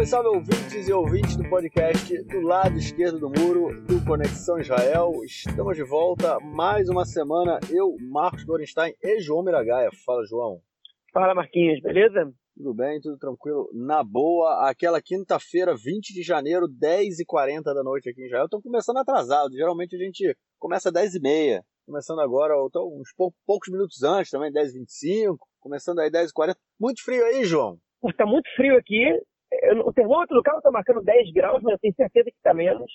Salve, salve ouvintes e ouvintes do podcast do lado esquerdo do muro do Conexão Israel. Estamos de volta mais uma semana. Eu, Marcos Gorenstein e João Miragaia. Fala, João. Fala, Marquinhos, beleza? Tudo bem, tudo tranquilo. Na boa, aquela quinta-feira, 20 de janeiro, 10h40 da noite aqui em Israel. Estão começando atrasado. Geralmente a gente começa às 10h30. Começando agora, uns poucos minutos antes também, 10h25. Começando aí 10h40. Muito frio aí, João? Está muito frio aqui o termômetro do carro está marcando 10 graus, mas eu tenho certeza que está menos.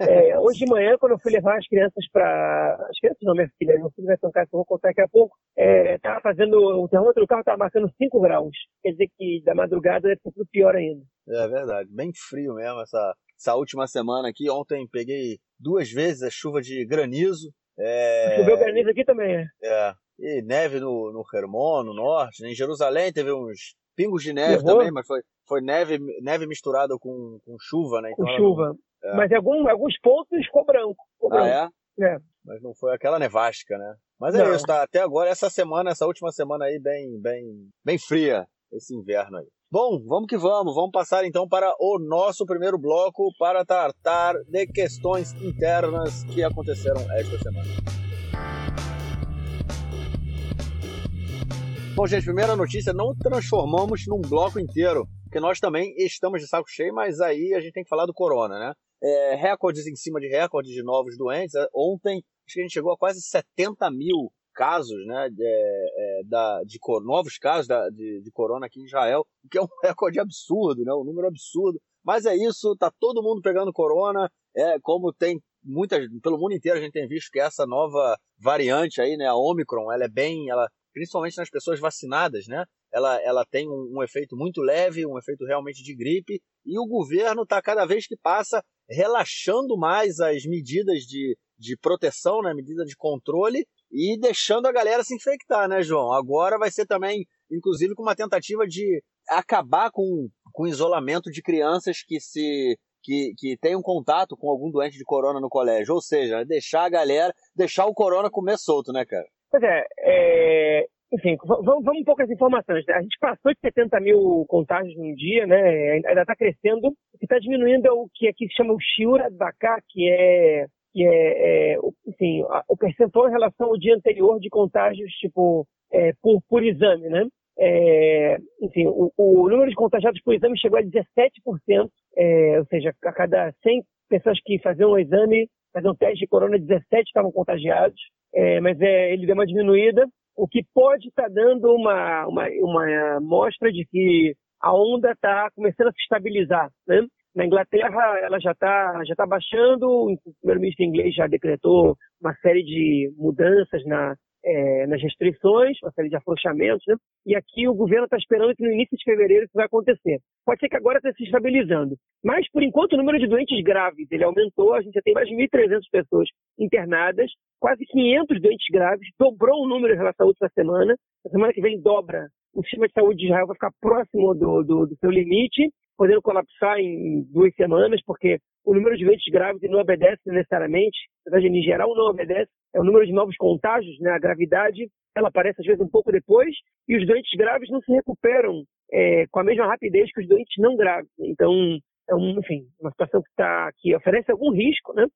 É, hoje de manhã, quando eu fui levar as crianças para. As crianças não, minha filha, meu filho vai tocar, que eu vou contar daqui a pouco. Estava é, fazendo. O termômetro do carro estava marcando 5 graus. Quer dizer que da madrugada deve ser tudo pior ainda. É verdade, bem frio mesmo essa, essa última semana aqui. Ontem peguei duas vezes a chuva de granizo. É... Choveu granizo aqui também, é. É. E neve no, no Hermon, no norte. Em Jerusalém teve uns pingos de neve Errou? também, mas foi, foi neve, neve misturada com, com chuva, né? Então com chuva. Não, é. Mas em algum, alguns pontos ficou branco. Ficou ah, é? É. Mas não foi aquela nevástica, né? Mas é não. isso, tá? Até agora, essa semana, essa última semana aí, bem, bem, bem fria, esse inverno aí. Bom, vamos que vamos. Vamos passar então para o nosso primeiro bloco para tratar de questões internas que aconteceram esta semana. Bom, gente, primeira notícia, não transformamos num bloco inteiro, porque nós também estamos de saco cheio, mas aí a gente tem que falar do corona, né? É, recordes em cima de recordes de novos doentes. É, ontem, acho que a gente chegou a quase 70 mil casos, né, de, é, da, de novos casos da, de, de, corona aqui em Israel, o que é um recorde absurdo, né, um número absurdo. Mas é isso, tá todo mundo pegando corona, é como tem muitas, pelo mundo inteiro a gente tem visto que essa nova variante aí, né, a Omicron, ela é bem, ela principalmente nas pessoas vacinadas, né? Ela, ela tem um, um efeito muito leve, um efeito realmente de gripe, e o governo está cada vez que passa relaxando mais as medidas de, de proteção, né? Medida de controle e deixando a galera se infectar, né, João? Agora vai ser também, inclusive, com uma tentativa de acabar com, com o isolamento de crianças que se que, que tem um contato com algum doente de corona no colégio. Ou seja, deixar a galera, deixar o corona comer solto, né, cara? Pois é, é enfim, vamos, vamos um pouco as informações. Né? A gente passou de 70 mil contágios num dia, né? Ainda está crescendo. O que está diminuindo é o que aqui se chama o Shiura Bacá, que é, que é, é enfim, o percentual em relação ao dia anterior de contágios, tipo, é, por, por exame, né? É, enfim, o, o, número de contagiados por exame chegou a 17%, é, ou seja, a cada 100 pessoas que faziam um exame, faziam um teste de corona, 17 estavam contagiados é, mas é, ele deu uma diminuída, o que pode estar tá dando uma, uma, uma mostra de que a onda está começando a se estabilizar. Né? Na Inglaterra, ela já está já tá baixando, o primeiro-ministro inglês já decretou uma série de mudanças na, é, nas restrições, uma série de afrouxamentos, né? e aqui o governo está esperando que no início de fevereiro isso vai acontecer. Pode ser que agora esteja se estabilizando, mas por enquanto o número de doentes graves ele aumentou, a gente já tem mais de 1.300 pessoas internadas, quase 500 doentes graves, dobrou o número em relação à última semana, a semana que vem dobra. O sistema de saúde de Israel vai ficar próximo do, do, do seu limite, podendo colapsar em duas semanas, porque o número de doentes graves não obedece necessariamente, na verdade, em geral não obedece, é o número de novos contágios, né? a gravidade, ela aparece às vezes um pouco depois, e os doentes graves não se recuperam é, com a mesma rapidez que os doentes não graves. Então, é um, enfim, uma situação que, tá, que oferece algum risco, né?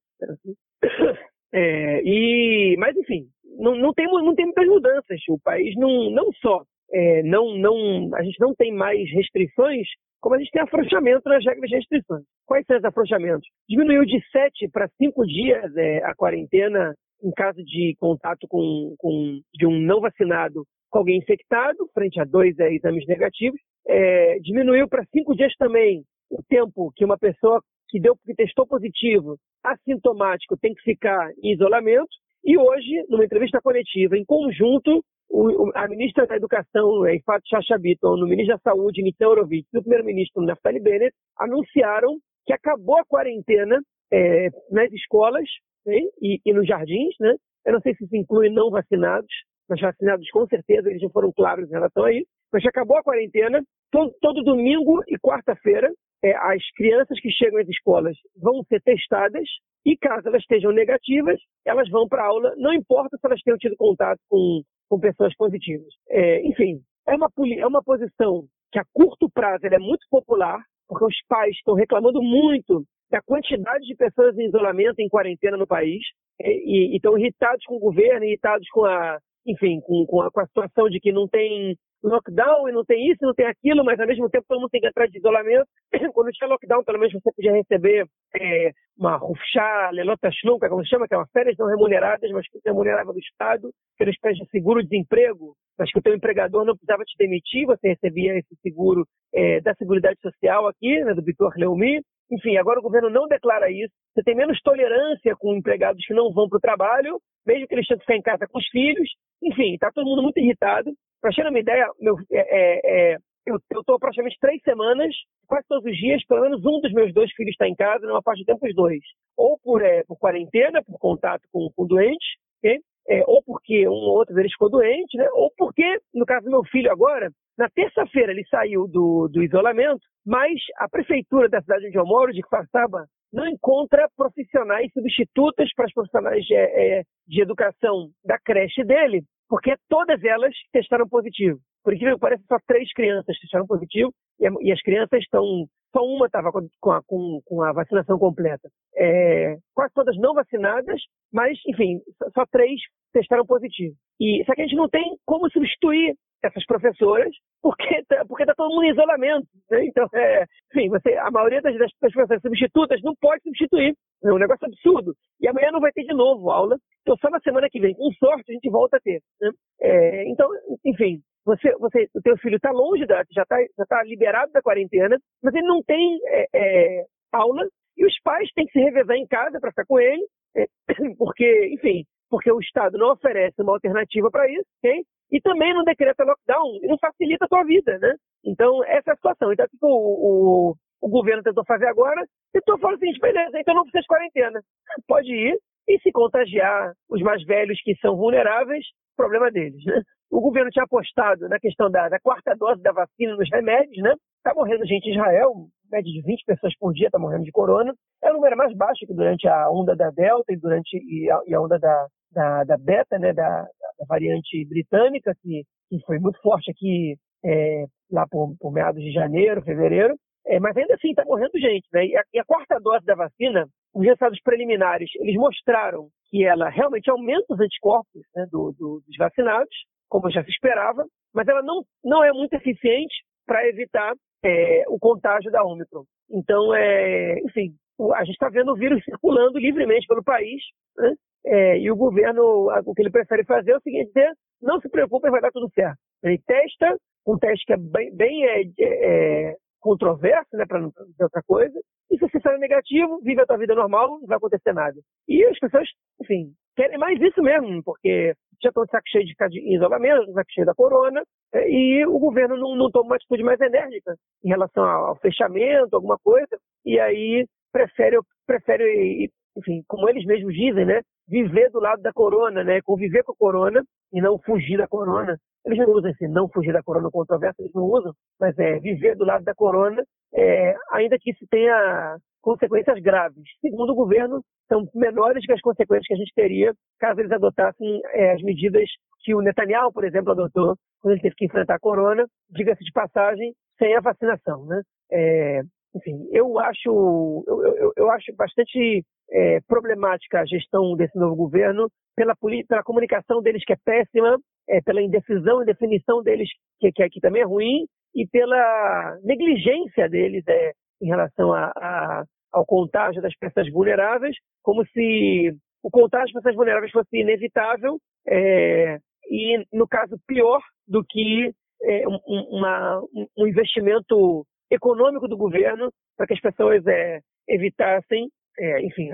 É, e, mas, enfim, não, não, tem, não tem muitas mudanças. O país não, não só é, não, não, a gente não tem mais restrições, como a gente tem afrouxamento nas regras de restrições. Quais são os afrouxamentos? Diminuiu de sete para cinco dias é, a quarentena em caso de contato com, com, de um não vacinado com alguém infectado, frente a dois é, exames negativos. É, diminuiu para cinco dias também o tempo que uma pessoa que deu que testou positivo, assintomático, tem que ficar em isolamento. E hoje, numa entrevista coletiva, em conjunto, o, a ministra da Educação, Ifat Chacha Bitton, o ministro da Saúde, Nitan Horowitz, e o primeiro-ministro, Naftali Bennett, anunciaram que acabou a quarentena é, nas escolas né, e, e, nos jardins. Né? Eu não sei se isso inclui não vacinados, mas vacinados com certeza, eles já foram claros em relação a isso. Mas já acabou a quarentena, todo, todo domingo e quarta-feira, é, as crianças que chegam às escolas vão ser testadas e caso elas estejam negativas, elas vão para aula, não importa se elas tenham tido contato com com pessoas positivas. É, enfim, é uma, é uma posição que a curto prazo é muito popular, porque os pais estão reclamando muito da quantidade de pessoas em isolamento, em quarentena no país, e estão irritados com o governo, irritados com a, enfim, com, com, a, com a situação de que não tem lockdown e não tem isso, não tem aquilo, mas ao mesmo tempo todo mundo tem que entrar de isolamento. Quando tinha lockdown, pelo menos você podia receber é, uma rufchá, lelota shlunka, como se chama, que é uma férias não remuneradas, mas que remunerava do Estado, que era espécie de seguro-desemprego, mas que o teu empregador não precisava te demitir, você recebia esse seguro é, da Seguridade Social aqui, né, do Vitor Leumi. Enfim, agora o governo não declara isso. Você tem menos tolerância com empregados que não vão para o trabalho, mesmo que eles tenham que ficar em casa com os filhos. Enfim, está todo mundo muito irritado. Para ter uma ideia, meu, é, é, é eu estou praticamente três semanas, quase todos os dias, pelo menos um dos meus dois filhos está em casa, numa parte de tempo os dois. Ou por, é, por quarentena, por contato com, com doentes, okay? É, ou porque um ou outro deles ficou doente, né? ou porque, no caso do meu filho agora, na terça-feira ele saiu do, do isolamento, mas a prefeitura da cidade onde eu moro, de Kfarsaba, não encontra profissionais substitutas para os profissionais de, é, de educação da creche dele, porque todas elas testaram positivo. Por incrível que pareça, só três crianças testaram positivo e, e as crianças estão. Só uma estava com, com, com, a vacinação completa. É, quase todas não vacinadas, mas, enfim, só três testaram positivo. E, só que a gente não tem como substituir essas professoras, porque está porque tá todo mundo em isolamento. Né? Então, é, enfim, você, a maioria das, das professoras substitutas não pode substituir. É um negócio absurdo. E amanhã não vai ter de novo aula. Então, só na semana que vem, com sorte, a gente volta a ter. Né? É, então, enfim, você, você, o teu filho está longe, da, já está já tá liberado da quarentena, mas ele não tem é, é, aula e os pais têm que se revezar em casa para ficar com ele, é, porque, enfim, porque o Estado não oferece uma alternativa para isso, ok? E também não decreta lockdown e não facilita a tua vida, né? Então, essa é a situação. Então, o, o, o governo tentou fazer agora? Tentou falar assim, beleza, então não precisa de quarentena. Pode ir e se contagiar os mais velhos que são vulneráveis, problema deles, né? O governo tinha apostado na questão da, da quarta dose da vacina nos remédios, né? Está morrendo gente em Israel, média de 20 pessoas por dia está morrendo de corona. É o número mais baixo que durante a onda da Delta e durante e a, e a onda da, da, da, Beta, né? Da, da variante britânica, que, que, foi muito forte aqui é, lá por, por, meados de janeiro, fevereiro. É, mas ainda assim está morrendo gente, né? E a, e a quarta dose da vacina, os resultados preliminares, eles mostraram que ela realmente aumenta os anticorpos né, do, do, dos vacinados, como já se esperava, mas ela não, não é muito eficiente para evitar é, o contágio da Omicron. Então, é, enfim, a gente está vendo o vírus circulando livremente pelo país, né? é, e o governo, o que ele prefere fazer é o seguinte, dizer, não se preocupe, vai dar tudo certo. Ele testa, um teste que é bem, bem é, é, controverso, né, para não dizer outra coisa, e se você sai negativo, vive a tua vida normal, não vai acontecer nada. E as pessoas, enfim, querem mais isso mesmo, porque já estão de saco cheio de ficar de isolamento, saco cheio da corona, é, e o governo não, não toma uma atitude mais enérgica em relação ao fechamento, alguma coisa, e aí prefere, prefere enfim, como eles mesmos dizem, né, viver do lado da corona, né, conviver com a corona e não fugir da corona. Eles não usam esse não fugir da corona controverso, eles não usam, mas é viver do lado da corona, é, ainda que isso tenha consequências graves. Segundo o governo, são menores que as consequências que a gente teria caso eles adotassem é, as medidas que o Netanyahu, por exemplo, adotou quando ele teve que enfrentar a corona, diga-se de passagem, sem a vacinação. Né? É, enfim, eu acho, eu, eu, eu acho bastante é, problemática a gestão desse novo governo pela, pela comunicação deles que é péssima, é, pela indecisão e definição deles que, que, que também é ruim e pela negligência deles é, em relação a, a, ao contágio das pessoas vulneráveis, como se o contágio das pessoas vulneráveis fosse inevitável é, e, no caso, pior do que é, um, uma, um, investimento econômico do governo para que as pessoas é, evitassem, é, enfim,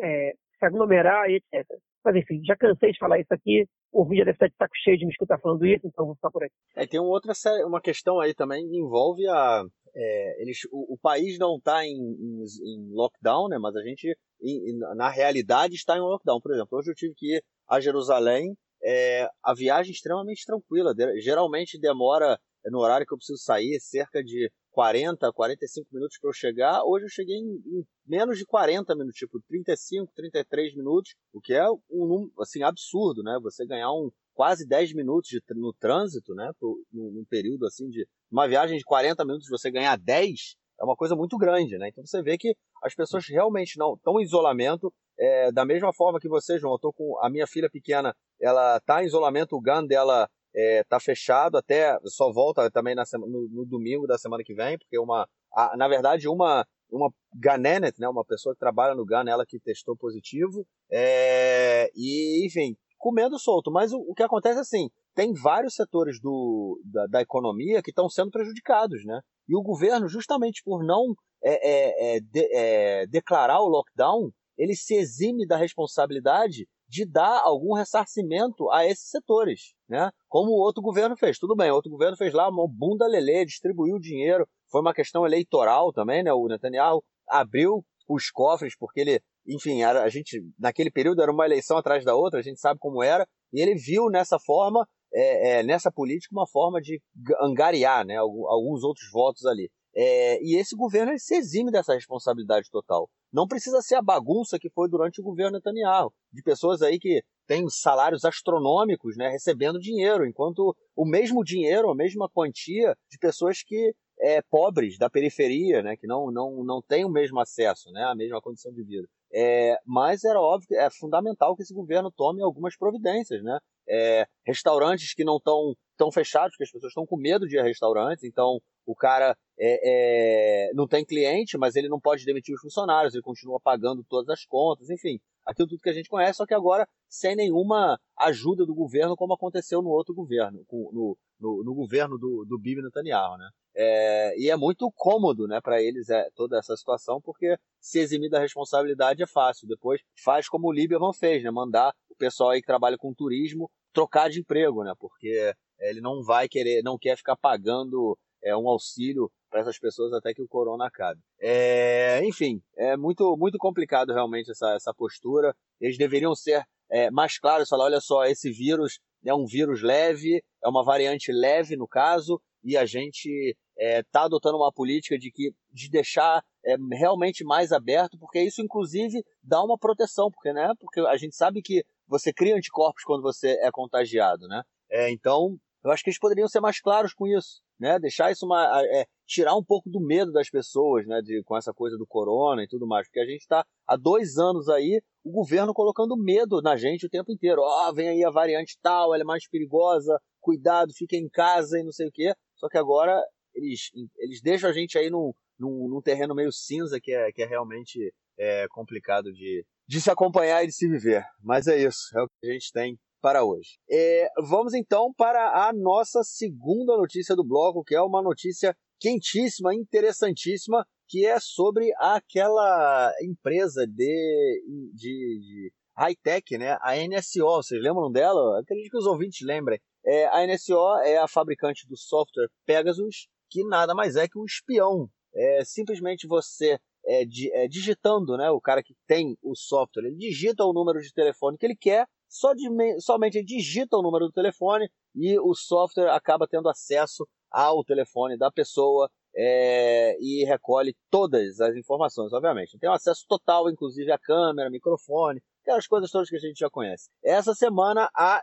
é, se aglomerar e etc. Mas enfim, já cansei de falar isso aqui. O vídeo deve estar de saco cheio de me escutar falando isso, então vou ficar por aqui. É, tem outra uma questão aí também que envolve a, é, eles, o, o, país não está em, em, em, lockdown, né? Mas a gente, em, na realidade, está em lockdown. Por exemplo, hoje eu tive que ir a Jerusalém. É, a viagem é extremamente tranquila. Geralmente demora no horário que eu preciso sair cerca de 40, 45 minutos para eu chegar. Hoje eu cheguei em, em, menos de 40 minutos, tipo 35, 33 minutos, o que é um assim absurdo, né? Você ganhar um, quase 10 minutos de, no trânsito, né? Num período assim de uma viagem de 40 minutos, você ganhar 10 é uma coisa muito grande, né? Então você vê que as pessoas realmente não estão em isolamento. É, da mesma forma que você, João, eu tô com a minha filha pequena, ela está em isolamento, o GAN dela é, fechado até só volta também na semana, no, no, domingo da semana que vem, porque uma, a, na verdade uma uma Ganenet, né, uma pessoa que trabalha no GAN, ela que testou positivo, é, e enfim, comendo solto. Mas o, o, que acontece é assim, tem vários setores do, da, da economia que estão sendo prejudicados, né? E o governo, justamente por não é, é, é, de, é, declarar o lockdown, ele se exime da responsabilidade de dar algum ressarcimento a esses setores, né? Como o outro governo fez. Tudo bem, o outro governo fez lá uma bunda lelê, distribuiu dinheiro, foi uma questão eleitoral também, né? O Netanyahu abriu os cofres porque ele, enfim, era, a gente naquele período era uma eleição atrás da outra, a gente sabe como era, e ele viu nessa forma, é, é, nessa política, uma forma de angariar, né? Alguns outros votos ali. É, e esse governo ele se exime dessa responsabilidade total. Não precisa ser a bagunça que foi durante o governo Netanyahu, de pessoas aí que têm salários astronômicos, né, recebendo dinheiro, enquanto o mesmo dinheiro, a mesma quantia de pessoas que é, pobres da periferia, né, que não, não, não têm o mesmo acesso, né, a mesma condição de vida. É, mas era óbvio que é fundamental que esse governo tome algumas providências, né? É, restaurantes que não estão tão fechados, porque as pessoas estão com medo de ir a restaurantes, então o cara é, é, não tem cliente, mas ele não pode demitir os funcionários, ele continua pagando todas as contas, enfim, aquilo tudo que a gente conhece, só que agora sem nenhuma ajuda do governo, como aconteceu no outro governo, no, no, no governo do, do Bibi Netanyahu, né? É, e é muito cômodo né, para eles é, toda essa situação, porque se eximir da responsabilidade é fácil. Depois faz como o Lieberman fez, né, mandar o pessoal aí que trabalha com turismo trocar de emprego, né, porque ele não vai querer, não quer ficar pagando é, um auxílio para essas pessoas até que o corona acabe. É, enfim, é muito, muito complicado realmente essa, essa postura. Eles deveriam ser é, mais claros, falar, olha só, esse vírus é um vírus leve, é uma variante leve no caso, e a gente está é, tá adotando uma política de, que, de deixar é, realmente mais aberto, porque isso inclusive dá uma proteção, porque, né, porque a gente sabe que você cria anticorpos quando você é contagiado, né? É, então, eu acho que eles poderiam ser mais claros com isso, né? Deixar isso uma, é, tirar um pouco do medo das pessoas, né? De, com essa coisa do corona e tudo mais, porque a gente está há dois anos aí o governo colocando medo na gente o tempo inteiro. Ó, oh, vem aí a variante tal, ela é mais perigosa, cuidado, fica em casa e não sei o quê. Só que agora eles, eles deixam a gente aí num, num, num terreno meio cinza que é, que é realmente é, complicado de, de se acompanhar e de se viver. Mas é isso, é o que a gente tem para hoje. É, vamos então para a nossa segunda notícia do bloco, que é uma notícia quentíssima, interessantíssima, que é sobre aquela empresa de, de, de high-tech, né? A NSO. Vocês lembram dela? Acredito que os ouvintes lembrem. É, a NSO é a fabricante do software Pegasus, que nada mais é que um espião. É simplesmente você é, di, é, digitando, né? O cara que tem o software, ele digita o número de telefone que ele quer, só de, somente ele digita o número do telefone e o software acaba tendo acesso ao telefone da pessoa é, e recolhe todas as informações, obviamente. Tem um acesso total, inclusive a câmera, microfone, aquelas coisas todas que a gente já conhece. Essa semana, a,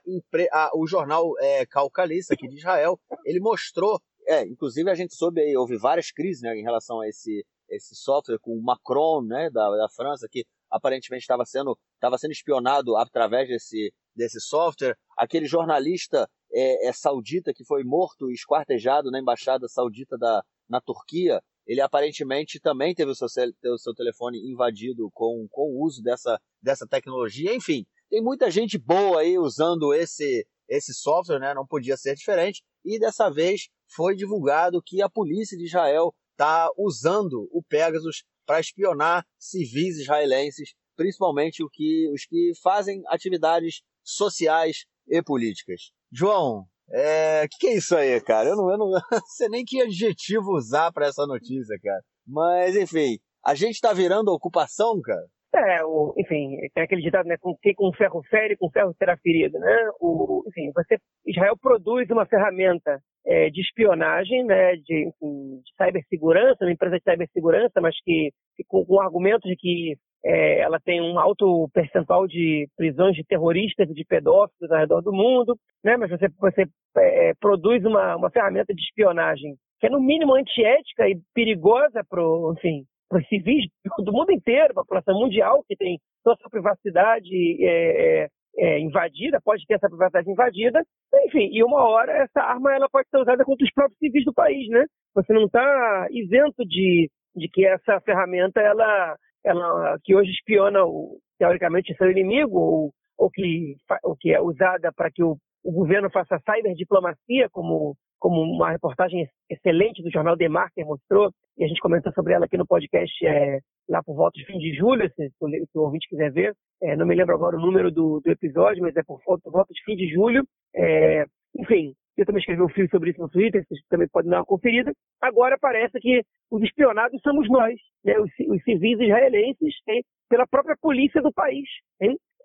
a o jornal é, Calcalista, aqui de Israel, ele mostrou, é, inclusive a gente soube aí, houve várias crises né, em relação a esse, esse software com o Macron, né, da, da França, que aparentemente estava sendo, sendo espionado através desse, desse software. Aquele jornalista é, é, saudita que foi morto e esquartejado na embaixada saudita da, na Turquia, ele aparentemente também teve o seu, o seu telefone invadido com, com o uso dessa, dessa tecnologia. Enfim, tem muita gente boa aí usando esse, esse software, né? não podia ser diferente. E dessa vez foi divulgado que a polícia de Israel está usando o Pegasus para espionar civis israelenses, principalmente os que fazem atividades sociais e políticas. João, é, que, que é isso aí, cara? Eu não, eu não sei nem que adjetivo usar para essa notícia, cara. Mas, enfim, a gente tá virando ocupação, cara? É, o, enfim, tem aquele ditado, né? Com que com ferro fere, com ferro será ferido, né? O, enfim, você, Israel produz uma ferramenta é, de espionagem, né? De, enfim, de cibersegurança, uma empresa de cibersegurança, mas que, com, com o argumento de que é, ela tem um alto percentual de prisões de terroristas e de pedófilos ao redor do mundo, né? mas você, você é, produz uma, uma ferramenta de espionagem que é no mínimo antiética e perigosa para enfim, os civis do mundo inteiro, para a população mundial que tem toda privacidade é, é, é, invadida, pode ter essa privacidade invadida, enfim, e uma hora essa arma ela pode ser usada contra os próprios civis do país, né? Você não está isento de, de que essa ferramenta ela ela que hoje espiona o, teoricamente seu inimigo ou, ou, que, ou que é usada para que o, o governo faça cyberdiplomacia, como, como uma reportagem excelente do jornal The Marker mostrou, e a gente comentou sobre ela aqui no podcast é, lá por volta de fim de julho, se, se o ouvinte quiser ver. É, não me lembro agora o número do, do episódio, mas é por, por volta de fim de julho. É, enfim, eu também escrevi um filme sobre isso no Twitter, vocês também podem dar uma conferida. Agora parece que os espionados somos nós, né? os, os civis israelenses, hein? pela própria polícia do país.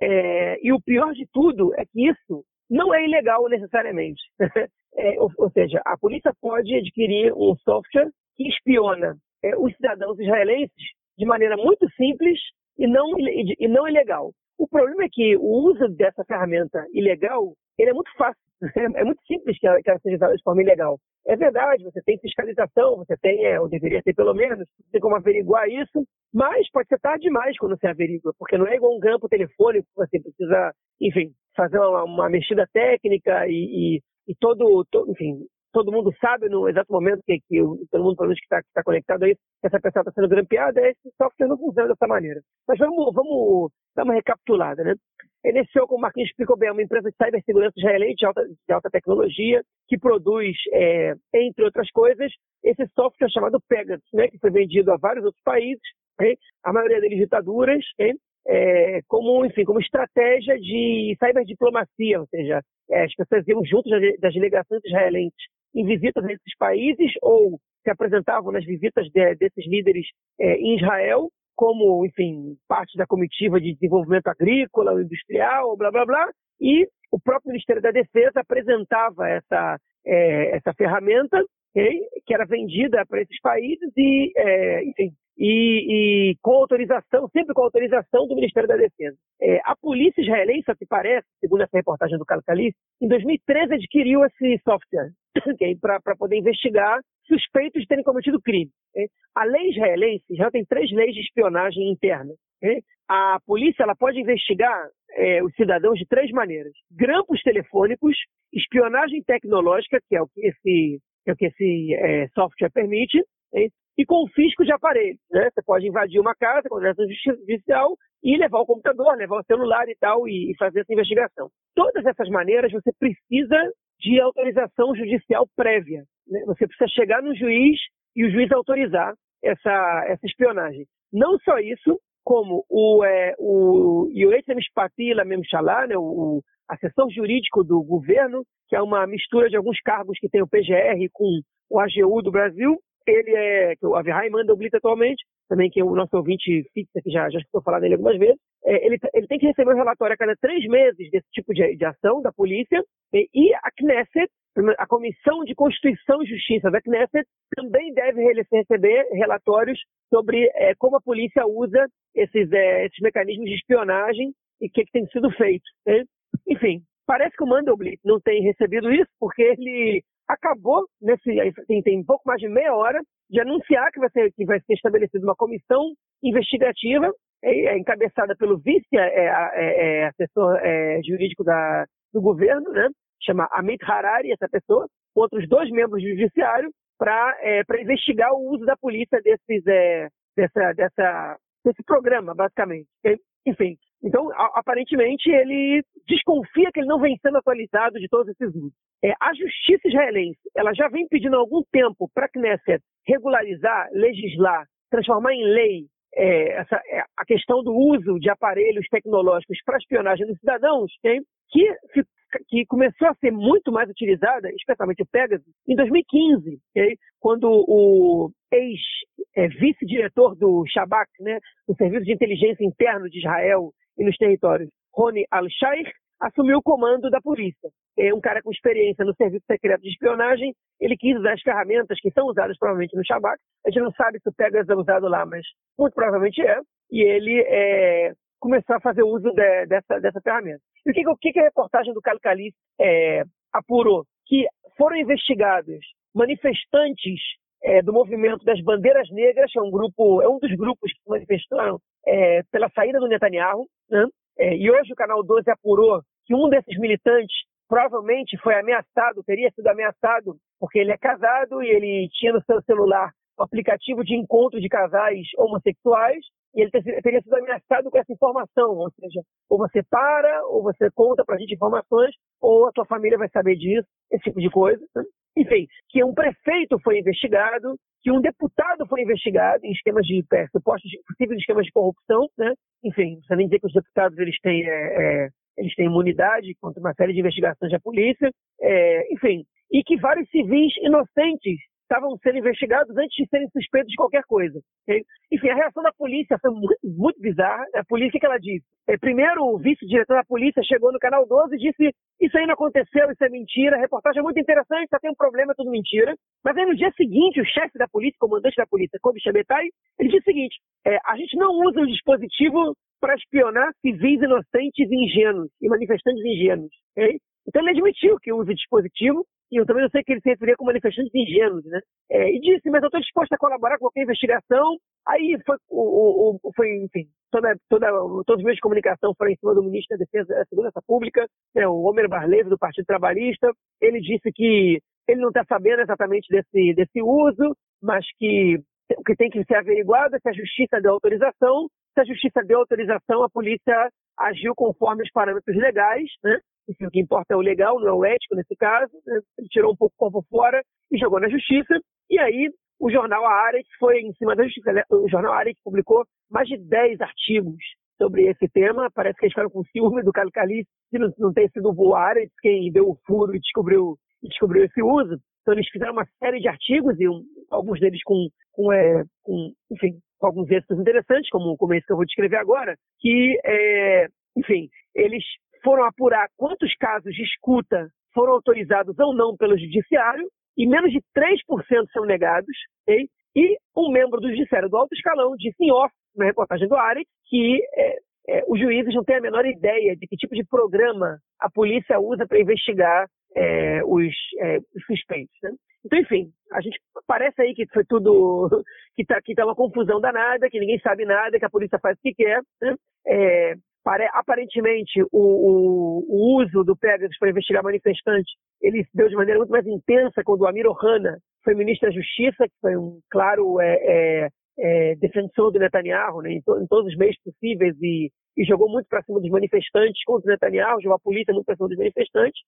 É, e o pior de tudo é que isso não é ilegal necessariamente. é, ou, ou, seja, a polícia pode adquirir um software que espiona é, os cidadãos israelenses de maneira muito simples e não, e, não ilegal. O problema é que o uso dessa ferramenta ilegal ele é muito fácil. É muito simples que ela, que ela seja usada de forma ilegal. É verdade, você tem fiscalização, você tem, é, ou deveria ter pelo menos, tem como averiguar isso, mas pode ser tarde demais quando você averigua, porque não é igual um campo telefônico, você precisa, enfim, fazer uma, uma mexida técnica e, e, e todo, todo, enfim, todo mundo sabe no exato momento que, que todo mundo, pelo menos, que está tá conectado aí, que essa pessoa está sendo grampeada, esse software não funciona dessa maneira. Mas vamos, vamos dar uma recapitulada, né? Iniciou, como o Marquinhos explicou bem, uma empresa de cibersegurança israelense de alta, de alta tecnologia, que produz, é, entre outras coisas, esse software chamado Pegasus, né, que foi vendido a vários outros países, okay? a maioria deles ditaduras, okay? É, como, enfim, como estratégia de cyberdiplomacia, ou seja, é, as pessoas iam juntos das delegações israelenses em visitas a esses países ou se apresentavam nas visitas de, desses líderes é, em Israel como, enfim, parte da comitiva de desenvolvimento agrícola, industrial, blá, blá, blá, e o próprio Ministério da Defesa apresentava essa, é, essa ferramenta que era vendida para esses países e, é, enfim, e, e, com autorização, sempre com autorização do Ministério da Defesa. É, a polícia israelense, que parece, segundo essa reportagem do Calcali, em 2013 adquiriu esse software okay, para poder investigar suspeitos de terem cometido crime. Okay? A lei israelense já tem três leis de espionagem interna. A polícia ela pode investigar é, os cidadãos de três maneiras: grampos telefônicos, espionagem tecnológica, que é o que esse, é o que esse é, software permite, e confisco de aparelhos. Né? Você pode invadir uma casa, com contratação judicial, e levar o computador, levar o celular e tal, e, fazer essa investigação. Todas essas maneiras você precisa de autorização judicial prévia. Né? Você precisa chegar no juiz e o juiz autorizar essa, essa espionagem. Não só isso, como o, é, o Yoetz Memshalá, né, o, assessor jurídico do governo, que é uma mistura de alguns cargos que tem o PGR com o AGU do Brasil, ele é, que o Avihai manda o Blitz atualmente, também que é o nosso ouvinte fixa, que já, já escutou falar dele algumas vezes, é, ele, ele tem que receber um relatório a cada três meses desse tipo de, de ação da polícia, e, e a Knesset, a Comissão de Constituição e Justiça da Knesset, também deve receber relatórios sobre é, como a polícia usa esses, é, esses mecanismos de espionagem e o que, que, tem sido feito. Né? Enfim, parece que o Mandelblit não tem recebido isso, porque ele acabou, nesse, tem, tem pouco mais de meia hora, de anunciar que vai ser, que vai ser estabelecida uma comissão investigativa, é, é encabeçada pelo vice é, é, é, é jurídico da, do governo, né? chama Amit Harari, essa pessoa, outros dois membros do judiciário, para investigar o uso da polícia desses, dessa, dessa, desse programa, basicamente. Enfim, então, aparentemente, ele desconfia que ele não vem sendo atualizado de todos esses usos. É, a justiça israelense ela já vem pedindo há algum tempo para a Knesset regularizar, legislar, transformar em lei é, essa, é, a questão do uso de aparelhos tecnológicos para espionagem dos cidadãos, okay? que, que começou a ser muito mais utilizada, especialmente o Pegasus, em 2015, okay? quando o ex-vice-diretor é, do Shabak, né, do Serviço de Inteligência Interno de Israel e nos territórios, Rony Al-Shaikh, assumiu o comando da polícia. É um cara com experiência no serviço secreto de espionagem, ele quis usar as ferramentas que são usadas provavelmente no Shabak. A gente não sabe se o Pegasus é usado lá, mas muito provavelmente é. e ele é, começou a fazer uso de, dessa, dessa ferramenta. E o que, o que a reportagem do Cali Cali é, apurou? Que foram investigados manifestantes é, do movimento das Bandeiras Negras, que é um grupo, é um dos grupos que manifestaram é, pela saída do Netanyahu, né? É, e hoje o canal 12 apurou que um desses militantes provavelmente foi ameaçado, teria sido ameaçado, porque ele é casado e ele tinha no seu celular um aplicativo de encontro de casais homossexuais e ele teria sido ameaçado com essa informação, ou seja, ou você para, ou você conta para a gente informações, ou a tua família vai saber disso, esse tipo de coisa. Né? Enfim, que um prefeito foi investigado, que um deputado foi investigado em esquemas de é, supostos possíveis esquemas de corrupção, né? Enfim, não precisa nem dizer que os deputados eles têm é, é, eles têm imunidade contra uma série de investigações da polícia, é, enfim, e que vários civis inocentes estavam sendo investigados antes de serem suspeitos de qualquer coisa. Enfim, a reação da polícia foi muito, muito bizarra. A polícia, que ela disse? É, primeiro, o vice-diretor da polícia chegou no Canal 12 e disse isso aí não aconteceu, isso é mentira, a reportagem é muito interessante, só tem um problema, é tudo mentira. Mas aí no dia seguinte, o chefe da polícia, comandante da polícia, Kobe Shabetai, ele disse o seguinte, é, a gente não usa o dispositivo para espionar civis inocentes e ingênuos, e manifestantes ingênuos. Okay? Então ele admitiu que usa o dispositivo, e eu também não sei que ele se referia como manifestantes ingênuos, né? É, e disse, mas eu estou disposto a colaborar com qualquer investigação. Aí foi, o, o, foi enfim, toda, toda, todos os meios de comunicação foram em cima do ministro da Defesa da Segurança Pública, né, o Homer Barleve, do Partido Trabalhista. Ele disse que ele não está sabendo exatamente desse, desse uso, mas que o que tem que ser averiguado é se a justiça deu autorização. Se a justiça deu autorização, a polícia agiu conforme os parâmetros legais, né? Enfim, o que importa é o legal, não é o ético nesse caso. Né? Ele tirou um pouco o corpo fora e jogou na justiça. E aí o jornal Arendt foi em cima da justiça. Né? O jornal Arendt publicou mais de 10 artigos sobre esse tema. Parece que eles ficaram com ciúme do Cali Cali de não, não ter sido o Arendt quem deu o furo e descobriu, descobriu esse uso. Então eles fizeram uma série de artigos e um, alguns deles com, com, é, com, enfim, com alguns êxitos interessantes, como, como esse que eu vou descrever agora, que, é, enfim, eles foram apurar quantos casos de escuta foram autorizados ou não pelo judiciário, e menos de 3% são negados, okay? e um membro do judiciário do alto escalão disse em off, na reportagem do Ari, que é, é, os juízes não têm a menor ideia de que tipo de programa a polícia usa para investigar é, os, é, os, suspeitos. Né? Então, enfim, a gente parece aí que foi tudo que está que tá uma confusão danada, que ninguém sabe nada, que a polícia faz o que quer. Né? Aparentemente o, o, o, uso do Pegasus para investigar manifestantes ele se deu de maneira muito mais intensa quando o Amir Ohana foi ministro da Justiça, que foi um claro é, é, é, defensor do Netanyahu né, em, to, em, todos os meios possíveis e, e jogou muito para cima dos manifestantes contra o Netanyahu, jogou a polícia muito para cima dos manifestantes.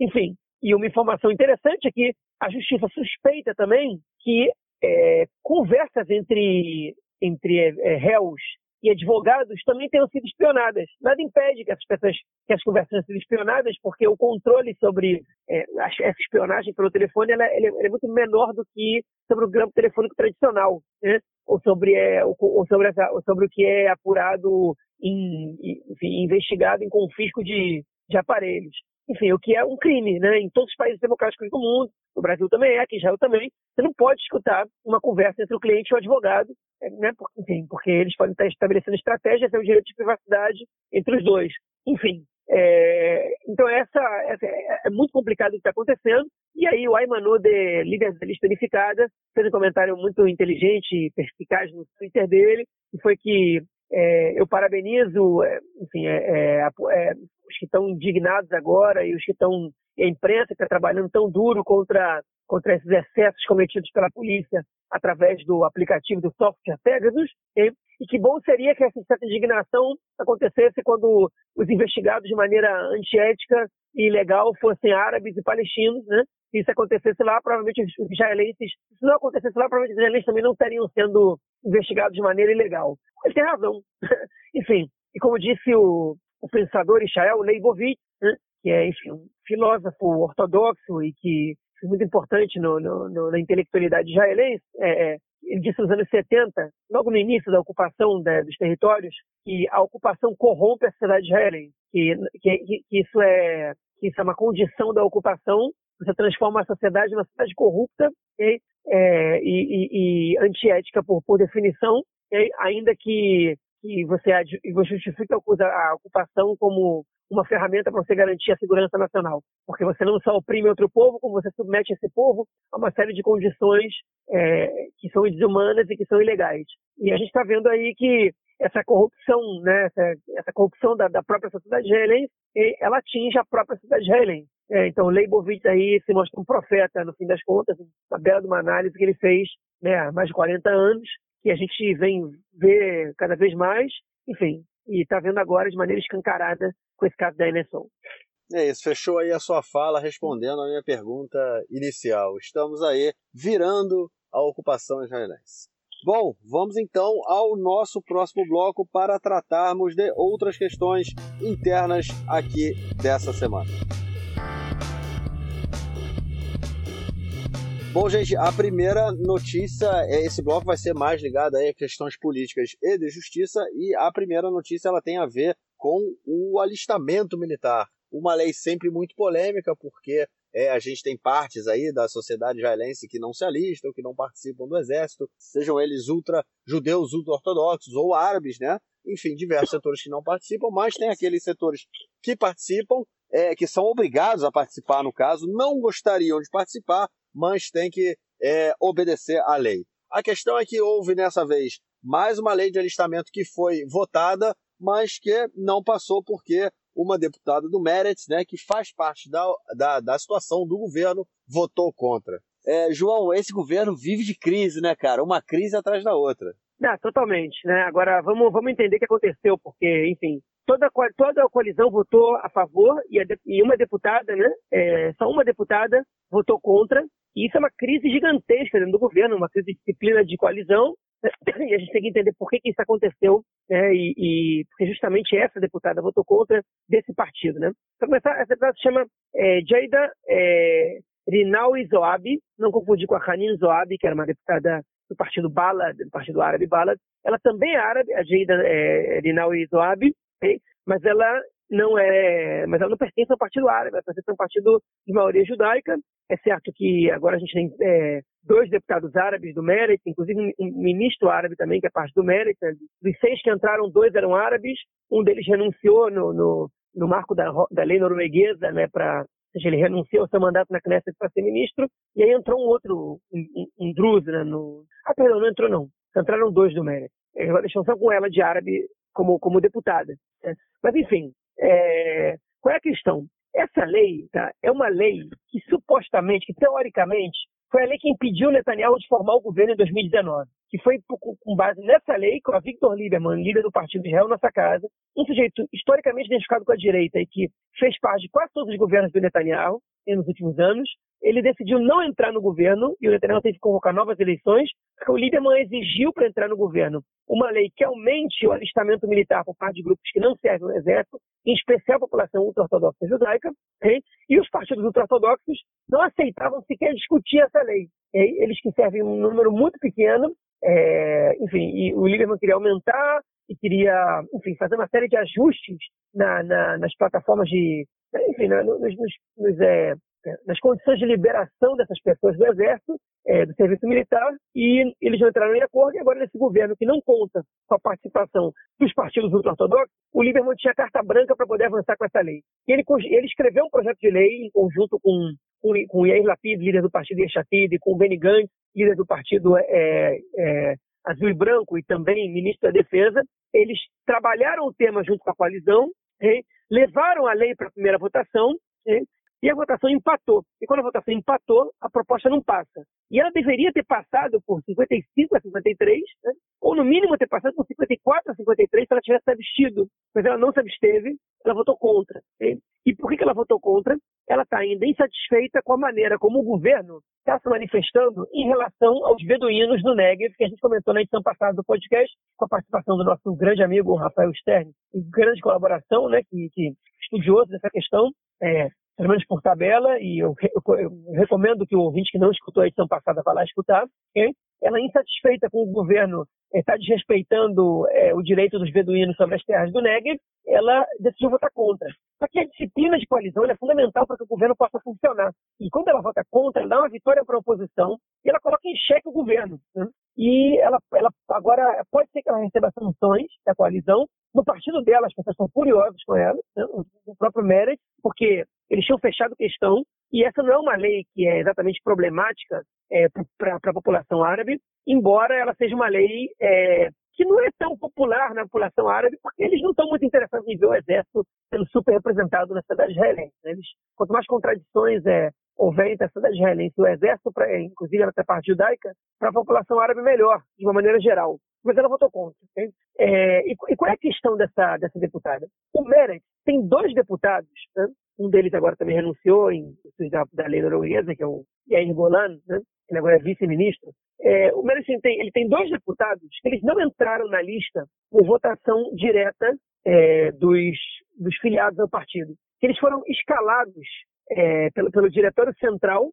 Enfim, e uma informação interessante é que a Justiça suspeita também que é, conversas entre, entre é, réus e advogados também tenham sido espionadas. Nada impede que essas pessoas, que as conversas tenham sido espionadas, porque o controle sobre é, essa espionagem pelo telefone ela, ela, é, ela, é muito menor do que sobre o grampo telefônico tradicional, né? ou, sobre, é, ou, ou, sobre essa, ou sobre o que é apurado, em, enfim, investigado em confisco de, de aparelhos enfim, o que é um crime, né? Em todos os países democráticos do mundo, no Brasil também é, aqui em Israel também, você não pode escutar uma conversa entre o cliente e o advogado, é, né? Enfim, porque eles podem estar estabelecendo estratégias, tem o direito de privacidade entre os dois. Enfim, é, então essa, essa, é, é muito complicado o que está acontecendo. E aí o Ayman Ode, líder da lista unificada, fez um comentário muito inteligente e perspicaz no Twitter dele, que foi que é, eu parabenizo, é, enfim, é, é, é, os que estão indignados agora e os que estão, a imprensa que está trabalhando tão duro contra, contra esses excessos cometidos pela polícia através do aplicativo do software Pegasus. E, e que bom seria que essa certa indignação acontecesse quando os investigados de maneira antiética e ilegal fossem árabes e palestinos, né? Isso acontecesse lá, provavelmente os israelenses, se não acontecesse lá, provavelmente os israelenses também não estariam sendo investigados de maneira ilegal. Ele tem razão. enfim, e como disse o, o pensador Israel Leibovitz, né? que é, enfim, um filósofo ortodoxo e que foi muito importante no, no, no, na intelectualidade israelense, é, é ele disse nos anos 70, logo no início da ocupação né, dos territórios, que a ocupação corrompe a sociedade israelense, que, que, que, isso é, que isso é uma condição da ocupação, você transforma a sociedade numa sociedade corrupta okay? é, e, e, e, antiética por, por definição, ainda que, que você, você justifique a ocupação como uma ferramenta para você garantir a segurança nacional. Porque você não só oprime outro povo, como você submete esse povo a uma série de condições é, que são desumanas e que são ilegais. E a gente está vendo aí que essa corrupção, né, essa, essa corrupção da, da, própria sociedade israelense, ela atinge a própria sociedade israelense. É, então, Leibovitz aí se mostra um profeta, no fim das contas, na bela de uma análise que ele fez né, há mais de 40 anos, que a gente vem ver cada vez mais, enfim, e está vendo agora de maneira escancarada com esse caso da NSO. É isso, fechou aí a sua fala respondendo a minha pergunta inicial. Estamos aí virando a ocupação israelense. Bom, vamos então ao nosso próximo bloco para tratarmos de outras questões internas aqui dessa semana. Bom, gente, a primeira notícia, é esse bloco vai ser mais ligado aí a questões políticas e de justiça, e a primeira notícia ela tem a ver com o alistamento militar. Uma lei sempre muito polêmica, porque é, a gente tem partes aí da sociedade israelense que não se alistam, que não participam do exército, sejam eles ultra judeus, ultra ortodoxos ou árabes, né? Enfim, diversos setores que não participam, mas tem aqueles setores que participam, é, que são obrigados a participar no caso, não gostariam de participar, mas tem que é, obedecer à lei. A questão é que houve nessa vez mais uma lei de alistamento que foi votada, mas que não passou porque uma deputada do Meretz, né, que faz parte da, da, da situação do governo, votou contra. É, João, esse governo vive de crise, né, cara? Uma crise atrás da outra. Não, totalmente, né? Agora vamos, vamos entender o que aconteceu, porque, enfim, toda, toda a coalizão votou a favor e, a, e uma deputada, né? É, só uma deputada votou contra. E isso é uma crise gigantesca dentro do governo, uma crise de disciplina de coalizão. E a gente tem que entender por que, que isso aconteceu, né? E, e porque justamente essa deputada votou contra desse partido, né? Para começar, essa deputada se chama é, Jaida é, Rinaui Zoabi, não confundir com a Hanin Zoabi, que era uma deputada do partido Bala, do partido árabe Bala. Ela também é árabe, a Jaida é, Rinaui Zoabi, okay? mas ela não é, mas ela não pertence ao Partido Árabe, ela pertence a um partido de maioria judaica. É certo que agora a gente tem é, dois deputados árabes do Merit, inclusive um ministro árabe também, que é parte do Merit. Né? Dos seis que entraram, dois eram árabes. Um deles renunciou no, no, no marco da, da lei norueguesa, né, para seja, ele renunciou ao seu mandato na Knesset para ser ministro, e aí entrou um outro, um, um, um né, no... Ah, perdão, não entrou não. Entraram dois do. Agora deixam só com ela de árabe como, como deputada. Né? Mas, enfim, é, qual é a questão? Essa lei tá, é uma lei que supostamente, que teoricamente, foi a lei que impediu Netanyahu de formar o governo em 2019, que foi com base nessa lei com a Victor Lieberman, líder do Partido Israel, nossa casa, um sujeito historicamente identificado com a direita e que fez parte de quase todos os governos do Netanyahu nos últimos anos, ele decidiu não entrar no governo e o Netanyahu teve que convocar novas eleições, porque o Lieberman exigiu para entrar no governo uma lei que aumente o alistamento militar por parte de grupos que não servem no exército, em especial a população ultra-ortodoxa judaica, okay? e os partidos ultra-ortodoxos não aceitavam sequer discutir essa lei. Okay? Eles que servem um número muito pequeno, é, enfim, o Lieberman queria aumentar e queria, enfim, fazer uma série de ajustes na, na, nas plataformas de, enfim, nos, nos, nos é, nas condições de liberação dessas pessoas do Exército, é, do serviço militar, e eles não entraram em acordo, e agora nesse governo que não conta com a participação dos partidos ultra-ortodoxos, o Lieberman tinha carta branca para poder avançar com essa lei. E ele, ele escreveu um projeto de lei em conjunto com, com, com Yair Lapid, líder do partido Yeshatid, com Benny Gantz, líder do partido é, é, Azul e Branco, e também ministro da Defesa. Eles trabalharam o tema junto com a coalizão, levaram a lei para a primeira votação, e a votação empatou. E quando a votação empatou, a proposta não passa. E ela deveria ter passado por 55 a 53, né? ou no mínimo ter passado por 54 a 53 se ela tivesse abstido. Mas ela não se absteve, ela votou contra. Né? E por que ela votou contra? Ela está ainda insatisfeita com a maneira como o governo está se manifestando em relação aos beduínos do Negev, que a gente comentou na edição passada do podcast, com a participação do nosso grande amigo Rafael Stern, em grande colaboração, né, que, que estudioso dessa questão. É, pelo menos por tabela, e eu, eu, eu, recomendo que o ouvinte que não escutou a edição passada vá lá escutar. Okay? ela insatisfeita com o governo está desrespeitando é, o direito dos beduínos sobre as terras do Negev, ela decidiu votar contra. Só que a disciplina de coalizão é fundamental para que o governo possa funcionar. E quando ela vota contra, ela dá uma vitória para a oposição e ela coloca em xeque o governo. Né? E ela, ela agora pode ser que ela receba sanções da coalizão. No partido dela, as pessoas são furiosas com ela, né? o próprio Meredith, porque eles tinham fechado questão e essa não é uma lei que é exatamente problemática é, para a população árabe, embora ela seja uma lei é, que não é tão popular na população árabe, porque eles não estão muito interessados em ver o exército sendo super representado na cidade israelense. Né? Eles, quanto mais contradições é, houver entre a cidade israelense e o exército, pra, inclusive até a parte judaica, para a população árabe melhor, de uma maneira geral. Mas ela votou contra. É, e, e, qual é a questão dessa, dessa deputada? O Meret tem dois deputados, né? Um deles agora também renunciou em da, da lei norueguesa, que é o Yair Golan, né? ele agora é vice-ministro, é, o Merecim tem, ele tem dois deputados que eles não entraram na lista por votação direta é, dos, dos filiados ao partido. Eles foram escalados é, pelo, pelo diretório central